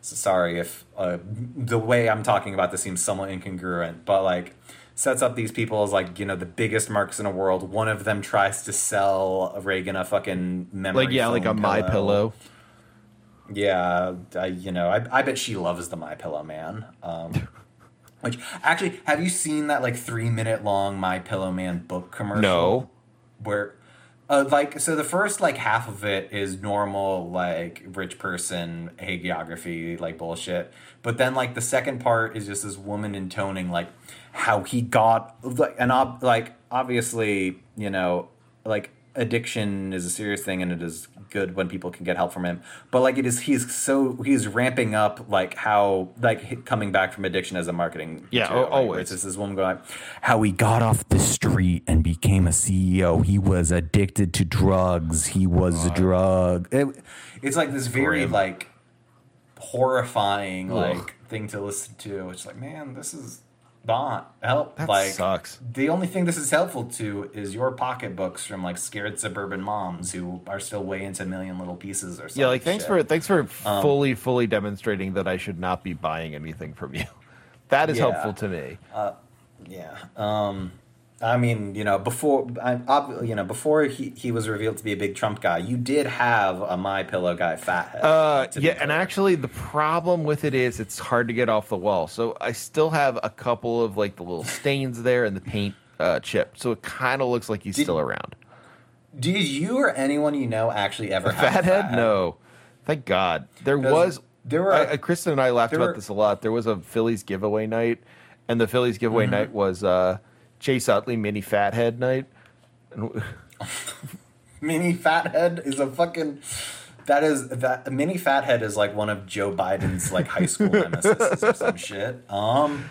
So sorry if uh, the way I'm talking about this seems somewhat incongruent, but like sets up these people as like you know the biggest marks in the world. One of them tries to sell Reigen a fucking memory, like yeah, like a foam my pillow. yeah, I, you know, I, I bet she loves the My Pillow Man. Um, which actually, have you seen that like three minute long My Pillow Man book commercial? No. Where, uh, like, so the first like half of it is normal like rich person hagiography like bullshit, but then like the second part is just this woman intoning like how he got like and ob- like obviously you know like addiction is a serious thing and it is good when people can get help from him but like it is he's so he's ramping up like how like coming back from addiction as a marketing Yeah, material, right? always. It's just this woman going how he got off the street and became a ceo he was addicted to drugs he was a drug it, it's like this very Grim. like horrifying Ugh. like thing to listen to it's like man this is not help That like sucks. the only thing this is helpful to is your pocketbooks from like scared suburban moms who are still way into a million little pieces or something. Yeah, like thanks for thanks for fully fully demonstrating that I should not be buying anything from you. That is Yeah. helpful to me. yeah. Um, I mean, you know, before I, you know, before he, he was revealed to be a big Trump guy, you did have a My Pillow guy fathead. Uh, yeah, and actually, the problem with it is it's hard to get off the wall. So I still have a couple of like the little stains there and the paint uh, chip. So it kind of looks like he's Did- still around. did you or anyone you know actually ever have a Fathead? No, thank God. There was. there were- I, I- Kristen and I laughed about were- this a lot. There was a Phillies giveaway night, and the Phillies giveaway Mm-hmm. night was uh, Chase Utley mini fathead night. Mini Fathead is a fucking. That is that Mini Fathead is like one of Joe Biden's like high school nemesis or some shit. Um.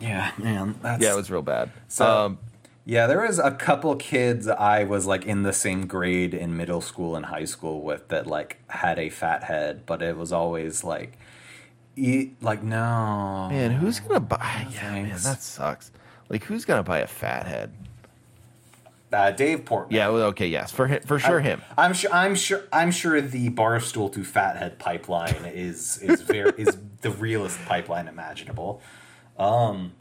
Yeah, man. That's, yeah, it was real bad. So- um, Yeah, there was a couple kids I was like in the same grade in middle school and high school with that like had a fat head, but it was always like, eat like no. Man, who's gonna buy? Yeah, man, thanks. that sucks. Like, who's gonna buy a fat head? Uh, Dave Portnoy. Yeah, well, okay, yes, for him, for sure, him. I'm sure. I'm sure. I'm sure the barstool to fathead pipeline is is very is the realest pipeline imaginable. Um,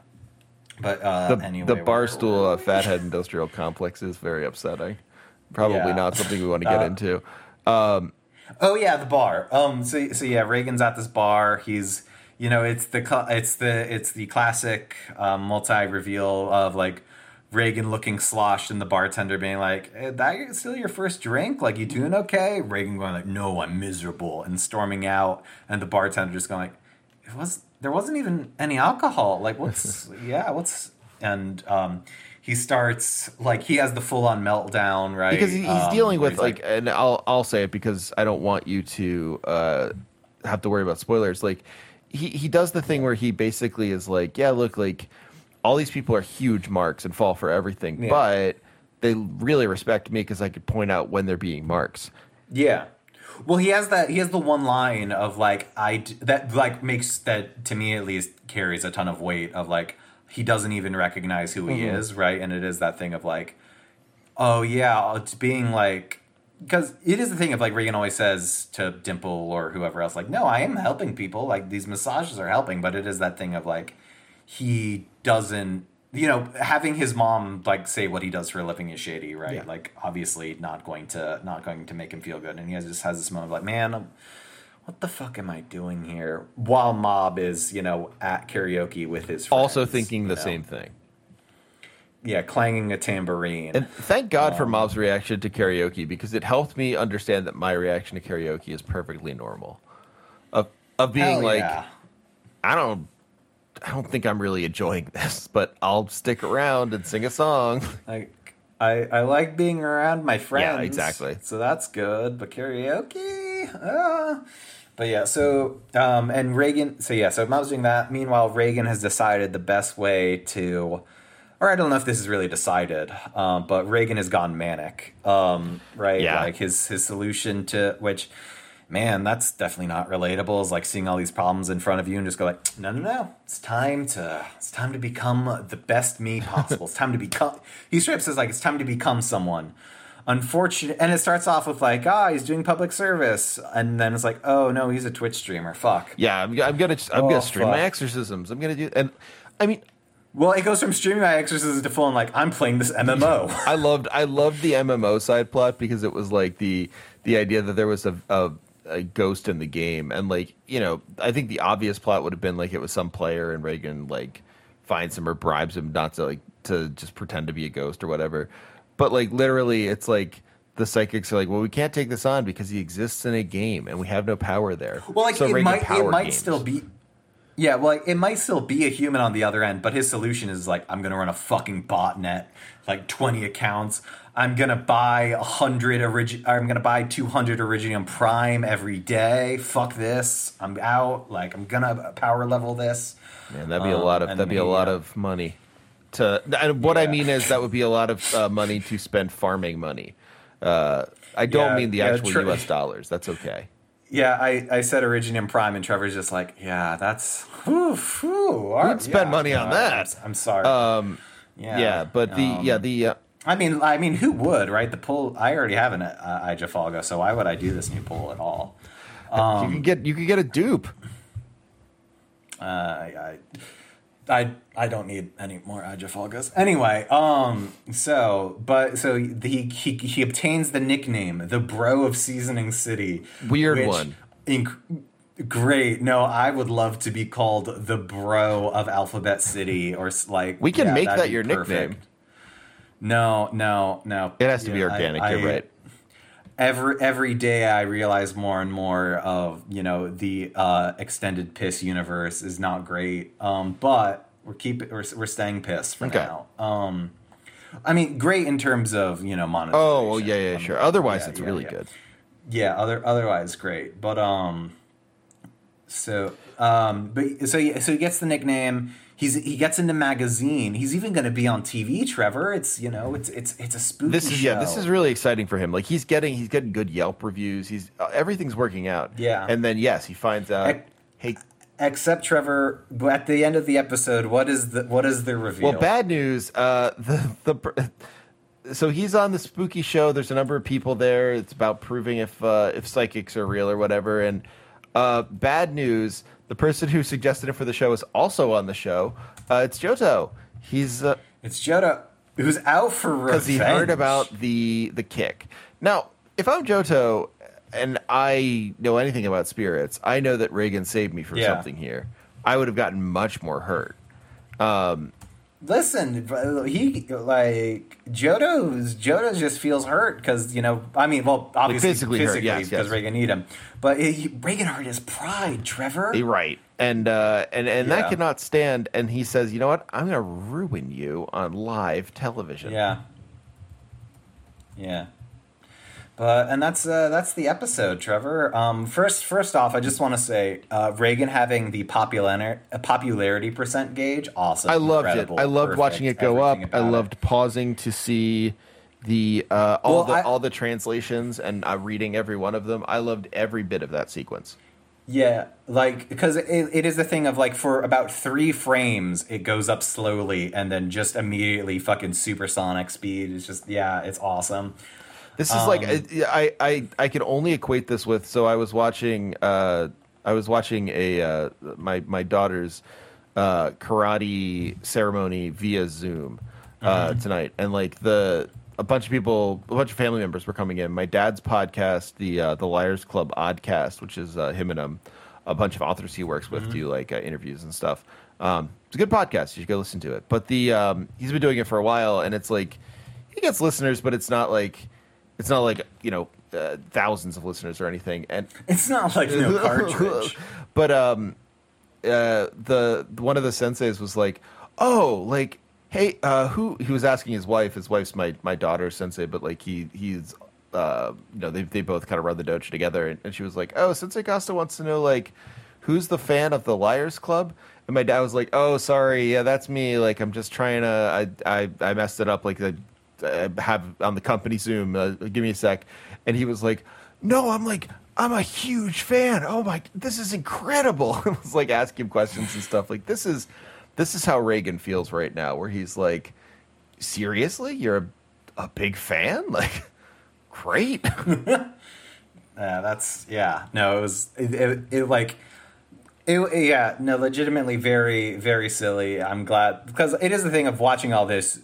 but uh, The, anyway, the barstool uh, fathead industrial complex is very upsetting. Probably Yeah. not something we want to get Uh, into. Um, Oh yeah, the bar. Um. So so yeah, Reigen's at this bar. He's you know it's the cl- it's the it's the classic um, multi reveal of like Reigen looking sloshed and the bartender being like, eh, "That still your first drink? Like you doing okay?" Reigen going like, "No, I'm miserable," and storming out, and the bartender just going like, "It was there wasn't even any alcohol. Like what's yeah what's." And um, he starts like he has the full on meltdown, right? because he's Um, dealing with he's like, and I'll I'll say it because I don't want you to uh, have to worry about spoilers. Like he he does the thing where he basically is like, yeah, look, like all these people are huge marks and fall for everything, Yeah. but they really respect me because I could point out when they're being marks. Yeah. Well, he has that. He has the one line of like I that like makes that to me at least carries a ton of weight of like he doesn't even recognize who he mm-hmm. is, right? And it is that thing of like, oh yeah, it's being like because it is the thing of like Reigen always says to Dimple or whoever else like, no, I am helping people. Like these massages are helping, but it is that thing of like he doesn't you know having his mom like say what he does for a living is shady right Yeah. like obviously not going to not going to make him feel good and he has, just has this moment of like man I'm- what the fuck am i doing here while mob is you know at karaoke with his friends, Also thinking the know? same thing. yeah clanging a tambourine And thank God Um, for Mob's reaction to karaoke because it helped me understand that my reaction to karaoke is perfectly normal. Of of being like, yeah. I don't I don't think I'm really enjoying this, but I'll stick around and sing a song. like I, I like being around my friends. Yeah, exactly. So that's good. But karaoke, ah. But yeah, so um, and Reigen. So yeah, so Mob's doing that. Meanwhile, Reigen has decided the best way to, or I don't know if this is really decided, um, but Reigen has gone manic. Um, right, Yeah. like his his solution to which. Man, that's definitely not relatable. Is like seeing all these problems in front of you and just go like, no, no, no. It's time to, it's time to become the best me possible. it's time to become. He straight up says like, it's time to become someone. Unfortunate, and it starts off with like, ah, he's doing public service, and then it's like, oh no, he's a Twitch streamer. Fuck. Yeah, I'm, I'm gonna I'm Oh, gonna stream my exorcisms. I'm gonna do and I mean Well, it goes from streaming my exorcisms to full on like, I'm playing this MMO. I loved I loved the MMO side plot because it was like the the idea that there was a, a a ghost in the game and like you know I think the obvious plot would have been like it was some player and Reigen like finds him or bribes him not to like to just pretend to be a ghost or whatever, but like literally it's like the psychics are like well we can't take this on because he exists in a game and we have no power there. Well, like So it might it might games. still be. Yeah, well, like, it might still be a human on the other end, but his solution is like, I'm gonna run a fucking botnet, like 20 accounts. I'm gonna buy a hundred origin. I'm gonna buy two hundred Originium Prime every day. Fuck this. I'm out. Like I'm gonna power level this. Man, that'd be a Um, lot of that'd be a lot uh, of money. To and what I mean is that would be a lot of uh, money to spend farming money. Uh, I don't Yeah, mean the yeah, actual U.S. dollars. That's okay. Yeah, I, I said Iridium Prime, and Trevor's just like, yeah, that's. Whew, whew, all right, spend yeah, money on no, that. I'm, I'm sorry. Um, yeah, yeah, but the um, yeah the uh, I mean, I mean, who would, right? The pull. I already have an uh, Ijafalgo, so why would I do this new pull at all? you could get you could get a dupe. Uh, I, I, I don't need any more Ijafalgos. Anyway, um, so, but so he, he he obtains the nickname, the Bro of Seasoning City. Weird which one. inc- great. No, I would love to be called the Bro of Alphabet City, or like We can yeah, make that be your perfect. nickname. No, no, no. It has to be Yeah, I- organic. I- you're right. every every day I realize more and more of you know the uh, extended piss universe is not great. Um, but we're keeping we're, we're staying pissed for Okay. now. Um, I mean, great in terms of you know monetization. Oh, well, yeah, yeah, Um, sure. Otherwise, yeah, it's yeah, really yeah. good. Yeah, other otherwise great, but um, so um, but so he, so he gets the nickname. He's he gets into magazine. He's even going to be on TV. Trevor, it's you know it's it's it's a spooky. This is yeah. This is really exciting for him. Like he's getting he's getting good Yelp reviews. He's uh, everything's working out. Yeah. And then yes, he finds out. Ec- hey, Except Trevor, at the end of the episode, what is the what is the reveal? Well, bad news. Uh, the the so he's on the spooky show. There's a number of people there. It's about proving if uh, if psychics are real or whatever. And uh, bad news. The person who suggested it for the show is also on the show. Uh, it's Johto. He's uh, It's Jodo who's out for revenge because he heard about the the kick. Now, if I'm Johto and I know anything about spirits, I know that Reigen saved me from Yeah. something here. I would have gotten much more hurt. Listen, he like Jodo's Jodo just feels hurt because you know I mean well obviously physically hurt, physically yes, because yes. Reigen need him, but he, Reigen hurt his pride, Trevor. Eh, Right. And uh, and and Yeah. that cannot stand. And he says, "You know what? I'm going to ruin you on live television." Yeah. Yeah. But and that's uh, that's the episode, Trevor. Um, first, first off, I just want to say uh, Reigen having the popularity popularity percent gauge, awesome. I loved it. I loved perfect, watching it go up. I about it. loved pausing to see the uh, all Well, the I- all the translations and uh, reading every one of them. I loved every bit of that sequence. Yeah, like because it, it is the thing of like for about three frames it goes up slowly and then just immediately fucking supersonic speed. It's just yeah, it's awesome. This is like Um, I, I I can only equate this with. So I was watching uh, I was watching a uh, my my daughter's uh, karate ceremony via Zoom uh, Mm-hmm. tonight, and like the a bunch of people, a bunch of family members were coming in. My dad's podcast, the uh, the Liars Club Oddcast, which is uh, him and um, a bunch of authors he works with do like uh, interviews and stuff. Um, it's a good podcast. You should go listen to it. But the um, he's been doing it for a while, and it's like he gets listeners, but it's not like it's not like you know uh, thousands of listeners or anything. And It's not like no cartridge. but um, uh, the one of the senseis was like, "Oh, like, hey, uh, who?" He was asking his wife. His wife's my my daughter's sensei, but like he he's uh, you know they they both kind of run the dojo together, and, and she was like, "Oh, Sensei Costa wants to know like." Who's the fan of the Liars Club? And my dad was like, "Oh, sorry, yeah, that's me. Like, I'm just trying to. I, I, I messed it up. Like, I, I have on the company Zoom. Uh, give me a sec." And he was like, "No, I'm like, I'm a huge fan. Oh my, this is incredible." I was like asking him questions and stuff. Like, this is, this is how Reigen feels right now, where he's like, "Seriously, you're a, a big fan? Like, great." Yeah, that's yeah. No, it was it, it, it like it yeah, no, legitimately very very silly. I'm glad because it is the thing of watching all this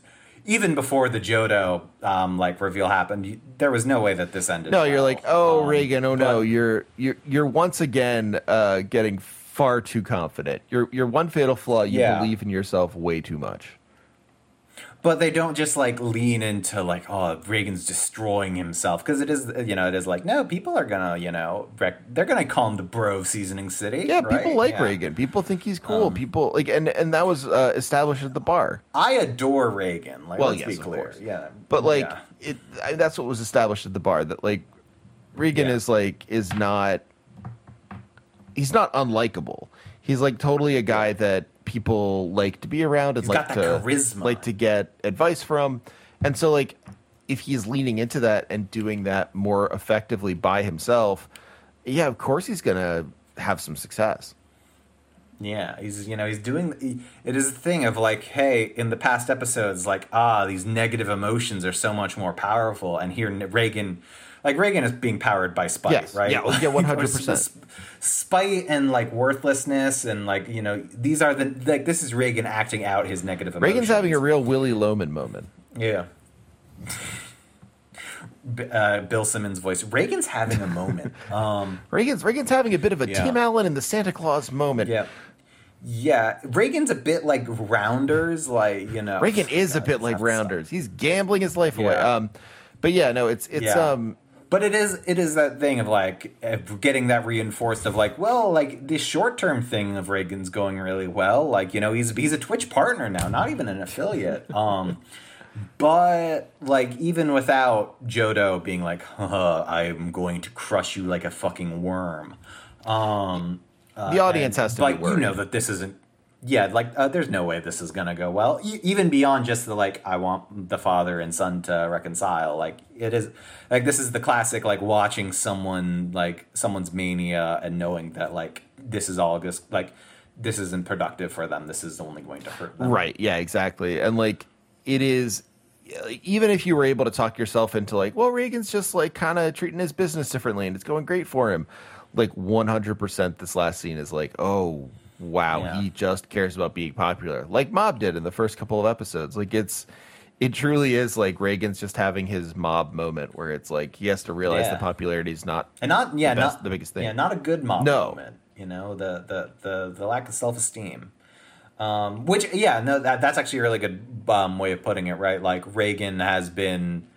even before the Jodo um like reveal happened, you, there was no way that this ended. No, you're like, oh Um, Reigen, oh no, but- you're you're you're once again uh, getting far too confident. You're you're one fatal flaw. You Yeah. believe in yourself way too much. But they don't just like lean into like oh Reigen's destroying himself because it is you know it is like no people are gonna you know rec- they're gonna call him the bro of seasoning city Yeah, right? people like Yeah. Um, Reigen. People think he's cool. people like, and and that was uh, established at the bar. I adore Reigen like Well, let's yes, be of clear course. yeah But like, yeah. it I, that's what was established at the bar. That like, Reigen Yeah. is like is not. He's not unlikable. He's like totally a guy that people like to be around and He's like to charisma. like to get advice from. And so like, if he's leaning into that and doing that more effectively by himself, yeah, of course he's gonna have some success. Yeah, he's you know he's doing. He, it is a thing of like, hey, in the past episodes, like ah, these negative emotions are so much more powerful, and here Reigen, like Reigen is being powered by spite, Yes, right? yeah, Like, yeah, 100%. Spite and like worthlessness, and like you know these are the like this is Reigen acting out his negative emotions. Reigen's having a real Willy Loman moment. yeah. Uh, Bill Simmons' voice. Reigen's having a moment. Um, Reigen's Reigen's having a bit of a Yeah. Tim Allen and the Santa Clause moment. yeah, yeah. Reigen's a bit like Rounders, like you know. Reigen is a bit like Rounders. He's gambling his life away. Yeah. Um, but yeah, no, it's it's Yeah. um But it is it is that thing of like uh, getting that reinforced of like, well, like this short term thing of Reigen's going really well. Like you know he's he's a Twitch partner now, not even an affiliate. Um, but like even without Jodo being like, Haha, I'm going to crush you like a fucking worm. Um, the audience has to like you know that this isn't yeah like uh, there's no way this is gonna go well e- even beyond just the like i want the father and son to reconcile like it is like this is the classic like watching someone like someone's mania and knowing that like this is all just like this isn't productive for them this is only going to hurt them Right. Yeah, exactly. And like it is even if you were able to talk yourself into like, well, Reigen's just like kind of treating his business differently and it's going great for him. Like 100% this last scene is like, "Oh, wow, Yeah. he just cares about being popular." Like Mob did in the first couple of episodes. Like it's it truly is like Reigen's just having his mob moment where it's like he has to realize Yeah. the popularity is not and not yeah the best- not the biggest thing. yeah not a good mob No. moment you know the the the, the lack of self-esteem um which yeah no that that's actually a really good um, way of putting it right like reigen has been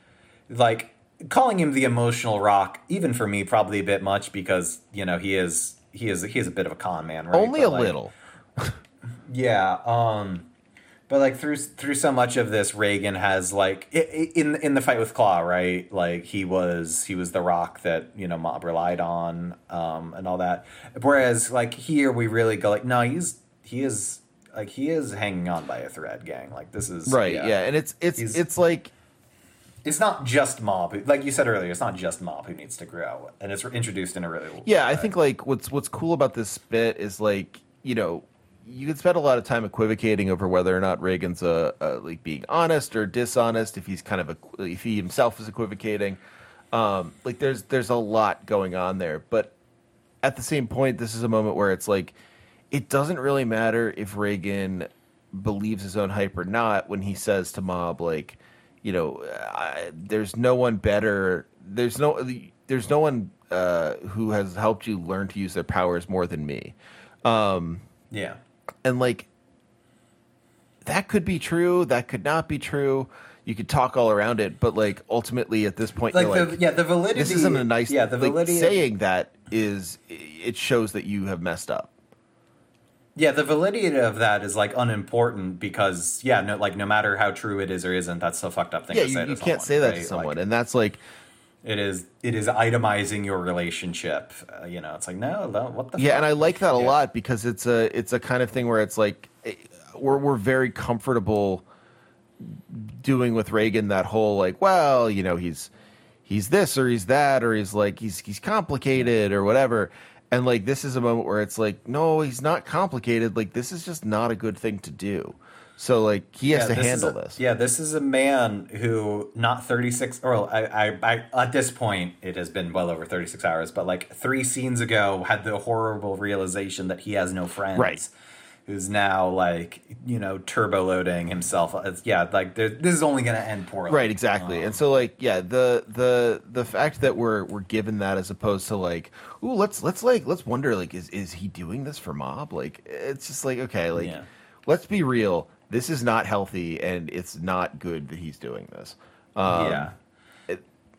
like calling him the emotional rock even for me probably a bit much because you know he is he is he is a bit of a con man right only But, a like, little. yeah, um but like through through so much of this Reigen has like in in the fight with Claw, right? Like he was he was the rock that, you know, Mob relied on um and all that. Whereas like here we really go like no, he's he is like he is hanging on by a thread, gang. Like this is Right. Yeah, and it's it's He's- it's like It's not just Mob. who- Like you said earlier, it's not just Mob who needs to grow, and it's introduced in a really Yeah, I think like what's what's cool about this bit is like you know you could spend a lot of time equivocating over whether or not Reigen's uh, uh like being honest or dishonest if he's kind of a, if he himself is equivocating. Um, like there's there's a lot going on there, but at the same point, this is a moment where it's like it doesn't really matter if Reigen believes his own hype or not when he says to Mob like you know I, there's no one better there's no there's no one uh, who has helped you learn to use their powers more than me. Um, yeah. and like that could be true that could not be true. You could talk all around it but like ultimately at this point Like, the like, yeah, the validity this isn't a nice yeah, the like, validity of- saying that is it shows that you have messed up Yeah, the validity of that is like unimportant because yeah, no, like no matter how true it is or isn't, that's a fucked up thing yeah to you, say. you to can't say that right? to Like, someone and that's like it is it is itemizing your relationship. Uh, you know, it's like no, no what the yeah fuck? and i like that a Yeah. lot because it's a it's a kind of thing where it's like eh, we're we're very comfortable doing with reigen that whole like well you know he's he's this or he's that or he's like he's he's complicated or whatever and like this is a moment where it's like no he's not complicated like this is just not a good thing to do so like he has Yeah, to this handle a- this Yeah, this is a man who not 36 or I, I I at this point it has been well over 36 hours, but like 3 scenes ago had the horrible realization that he has no friends. Right. Who's now like, you know, turbo loading himself. It's, yeah, like this is only going to end poorly. right exactly and so like yeah the the the fact that we're we're given that as opposed to like ooh let's let's like let's wonder like is is he doing this for mob like it's just like okay like Yeah. let's be real this is not healthy, and it's not good that he's doing this. Um, yeah.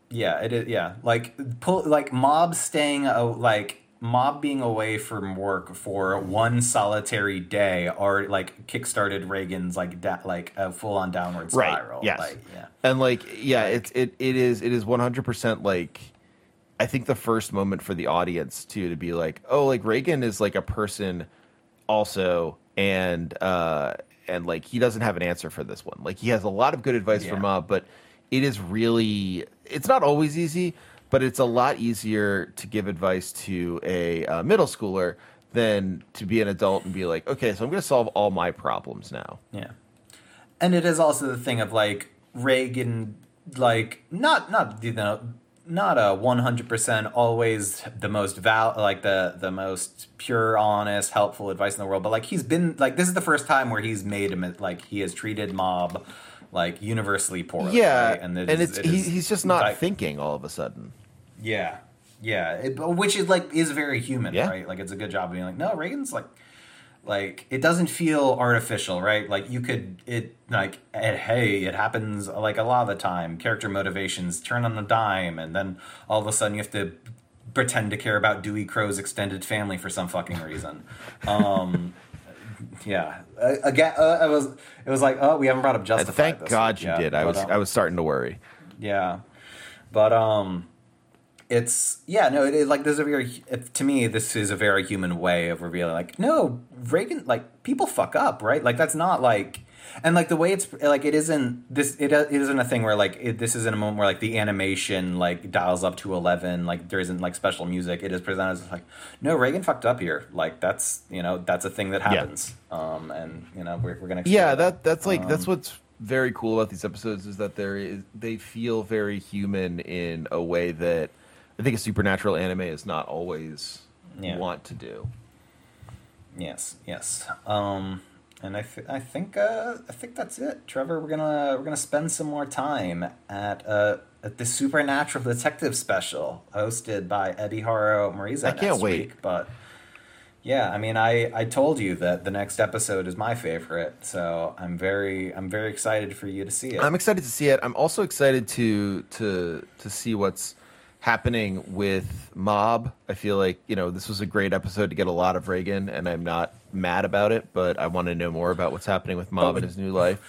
yeah, it is. Yeah, like pull like mob staying uh, like mob being away from work for one solitary day or like kickstarted Reigen's like da- like a full on downward right. spiral. Yes. Like, yeah. And like, yeah, it's it it is it is one hundred percent like. I think the first moment for the audience too to be like, oh, like Reigen is like a person, also, and uh and like he doesn't have an answer for this one. Like he has a lot of good advice Yeah. for Mob, but it is really it's not always easy, but it's a lot easier to give advice to a uh, middle schooler than to be an adult and be like, okay, so I'm going to solve all my problems now. Yeah. And it is also the thing of like Reigen like not not you know not a 100% always the most val like the the most pure honest helpful advice in the world but like he's been like this is the first time where he's made him like he has treated mob like universally poorly Yeah, right? and, it is- it's it he, is, he's just not like- thinking all of a sudden. Yeah, yeah, it, which is like is very human, Yeah. right? Like it's a good job of being like, no, Reigen's like, like it doesn't feel artificial, right? Like you could it like eh, hey, it happens like a lot of the time. Character motivations turn on a dime, and then all of a sudden you have to pretend to care about Dewey Crowe's extended family for some fucking reason. Um, yeah, uh, again, uh, I was it was like, oh, we haven't brought up And Justified. thank God week you yet, did. I was um, I was starting to worry. yeah, but um, it's yeah no it is like there's a very to me this is a very human way of revealing like no Reigen like people fuck up right? Like that's not like and like the way it's like it isn't this it, it isn't a thing where like it, this isn't a moment where like the animation like dials up to 11 like there isn't like special music. It is presented as like no Reigen fucked up here. Like that's you know that's a thing that happens. Um and you know we're, we're gonna Yeah, that. that's like that's Um, what's very cool about these episodes is that there is they feel very human in a way that I think a supernatural anime is not always Yeah. want to do. Yes, yes. Um, and I, th- I think uh, I think that's it, Trevor. We're gonna we're gonna spend some more time at uh, at the Supernatural Detective Special hosted by Eddie Haro Marisa. I can't wait. Week, but yeah, I mean, I, I told you that the next episode is my favorite, so I'm very I'm very excited for you to see it. I'm excited to see it. I'm also excited to to to see what's happening with Mob. I feel like you know this was a great episode to get a lot of Reigen, and I'm not mad about it. But I want to know more about what's happening with Mob in his new life.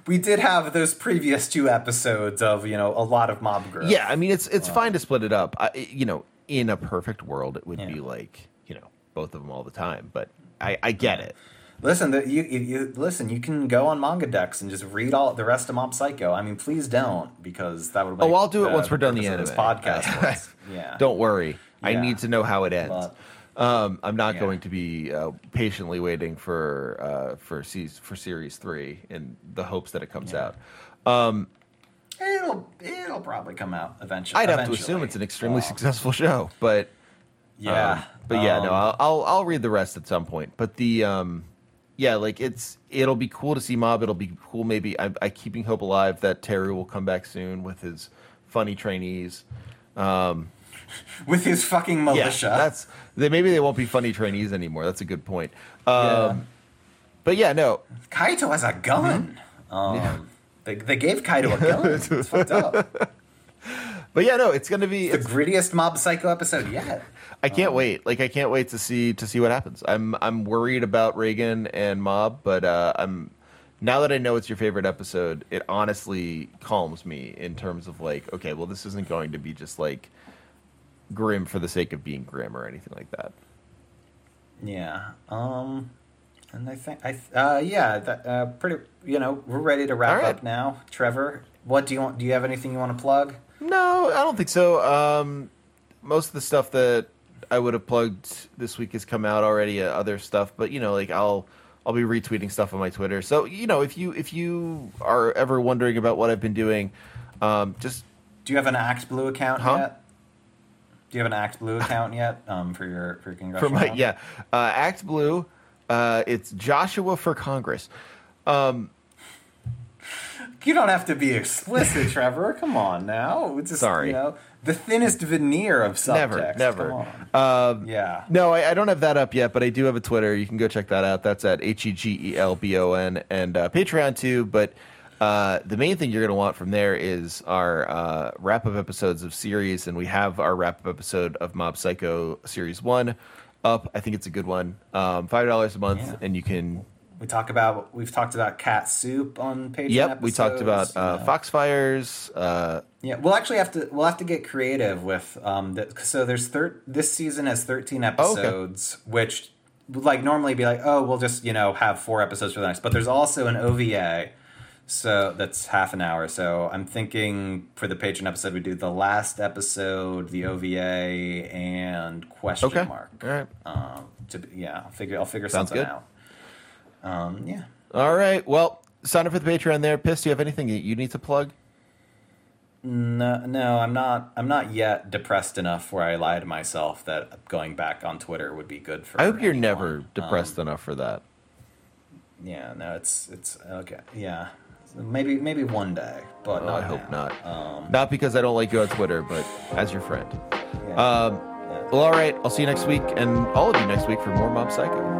we did have those previous two episodes of you know a lot of mob growth. Yeah, I mean it's it's um, fine to split it up. I, you know, in a perfect world, it would Yeah. be like you know both of them all the time. But I, I get it. Listen, the, you, you, you listen. You can go on MangaDex and just read all the rest of Mob Psycho. I mean, please don't because that would. Be. Oh, I'll do it once we're done the purpose of. This podcast. yeah. Don't worry. I need to know how it ends. But- um, I'm not Yeah. going to be uh, patiently waiting for uh, for for series three in the hopes that it comes Yeah. out. It'll it'll probably come out eventually. I'd have to assume it's an extremely Um, successful show, but Yeah, um, but yeah, no, um, I'll, I'll I'll read the rest at some point. But the um, yeah, like it's it'll be cool to see Mob. It'll be cool. Maybe I, I keeping hope alive that Teru will come back soon with his funny trainees. with his fucking militia. Yeah, that's they, maybe they won't be funny trainees anymore. That's a good point. Um, Yeah. But yeah, no, Kaito has a gun. Mm-hmm. Um, they, they gave Kaito a gun. it's fucked up. but yeah, no, it's gonna be. The grittiest Mob Psycho episode yet. I can't wait. Like I can't wait to see to see what happens. I'm I'm worried about Reigen and Mob, but uh, I'm now that I know it's your favorite episode, it honestly calms me in terms of like, okay, well, this isn't going to be just like grim for the sake of being grim or anything like that. Yeah. Um, and I think I uh yeah that uh pretty you know we're ready to wrap right. up now. Trevor, what do you want? Do you have anything you want to plug? No, I don't think so. Um, most of the stuff that I would have plugged this week has come out already. Uh, other stuff, but you know, like I'll I'll be retweeting stuff on my Twitter. So you know, if you if you are ever wondering about what I've been doing, um, just Do you have an ActBlue account Huh? yet? Do you have an ActBlue account yet? Um, for your for your for my yeah, uh, ActBlue. Uh, it's Joshua for Congress. Um, you don't have to be explicit, Trevor. Come on now. It's just, Sorry. You know, the thinnest veneer of subtext. Never, never. Um, yeah. No, I, I don't have that up yet, but I do have a Twitter. You can go check that out. That's at H E G E L B O N and uh, Patreon too. But uh, the main thing you're going to want from there is our uh, wrap up episodes of series, and we have our wrap up episode of Mob Psycho Series One up. I think it's a good one. Um, Five dollars a month, Yeah. and you can. We talk about we've talked about cat soup on Patreon. Yep, we talked about episodes, uh. Foxfires. Uh, Yeah, we'll actually have to we'll have to get creative with um. The, so there's thir- this season has 13 Oh, okay. episodes, which would like normally be like oh we'll just you know have four episodes for the next, but there's also an OVA. So that's half an hour. So I'm thinking for the patron episode, we do the last episode, the OVA, and question okay, mark. all right, Um, to be- yeah, I'll figure I'll figure Sounds something good. out. Um, yeah. all right. Well, sign up for the Patreon there. Piss, do you have anything that you need to plug? No, no, I'm not. I'm not yet depressed enough where I lie to myself that going back on Twitter would be good for. I hope you're anyone. never depressed Um, enough for that. yeah, no, it's it's okay. Yeah, maybe maybe one day, but Oh, not I hope now. not. Um, Not because I don't like you on Twitter, but as your friend. yeah, Um, yeah. well, all right. I'll see you next week, and all of you next week for more Mob Psycho.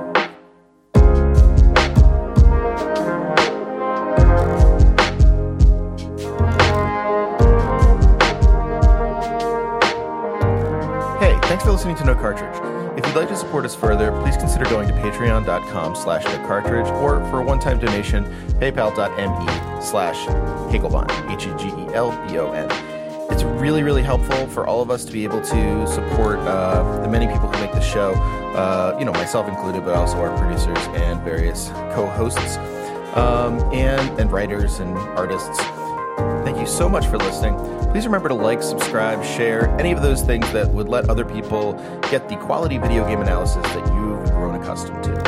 Thanks for listening to No Cartridge. If you'd like to support us further, please consider going to patreon.com slash no cartridge or for a one-time donation, paypal.me slash Hegelbon, H-E-G-E-L-B-O-N. It's really, really helpful for all of us to be able to support uh, the many people who make the show, uh, you know, myself included, but also our producers and various co-hosts um, and, and writers and artists. Thank you so much for listening. Please remember to like, subscribe, share, any of those things that would let other people get the quality video game analysis that you've grown accustomed to.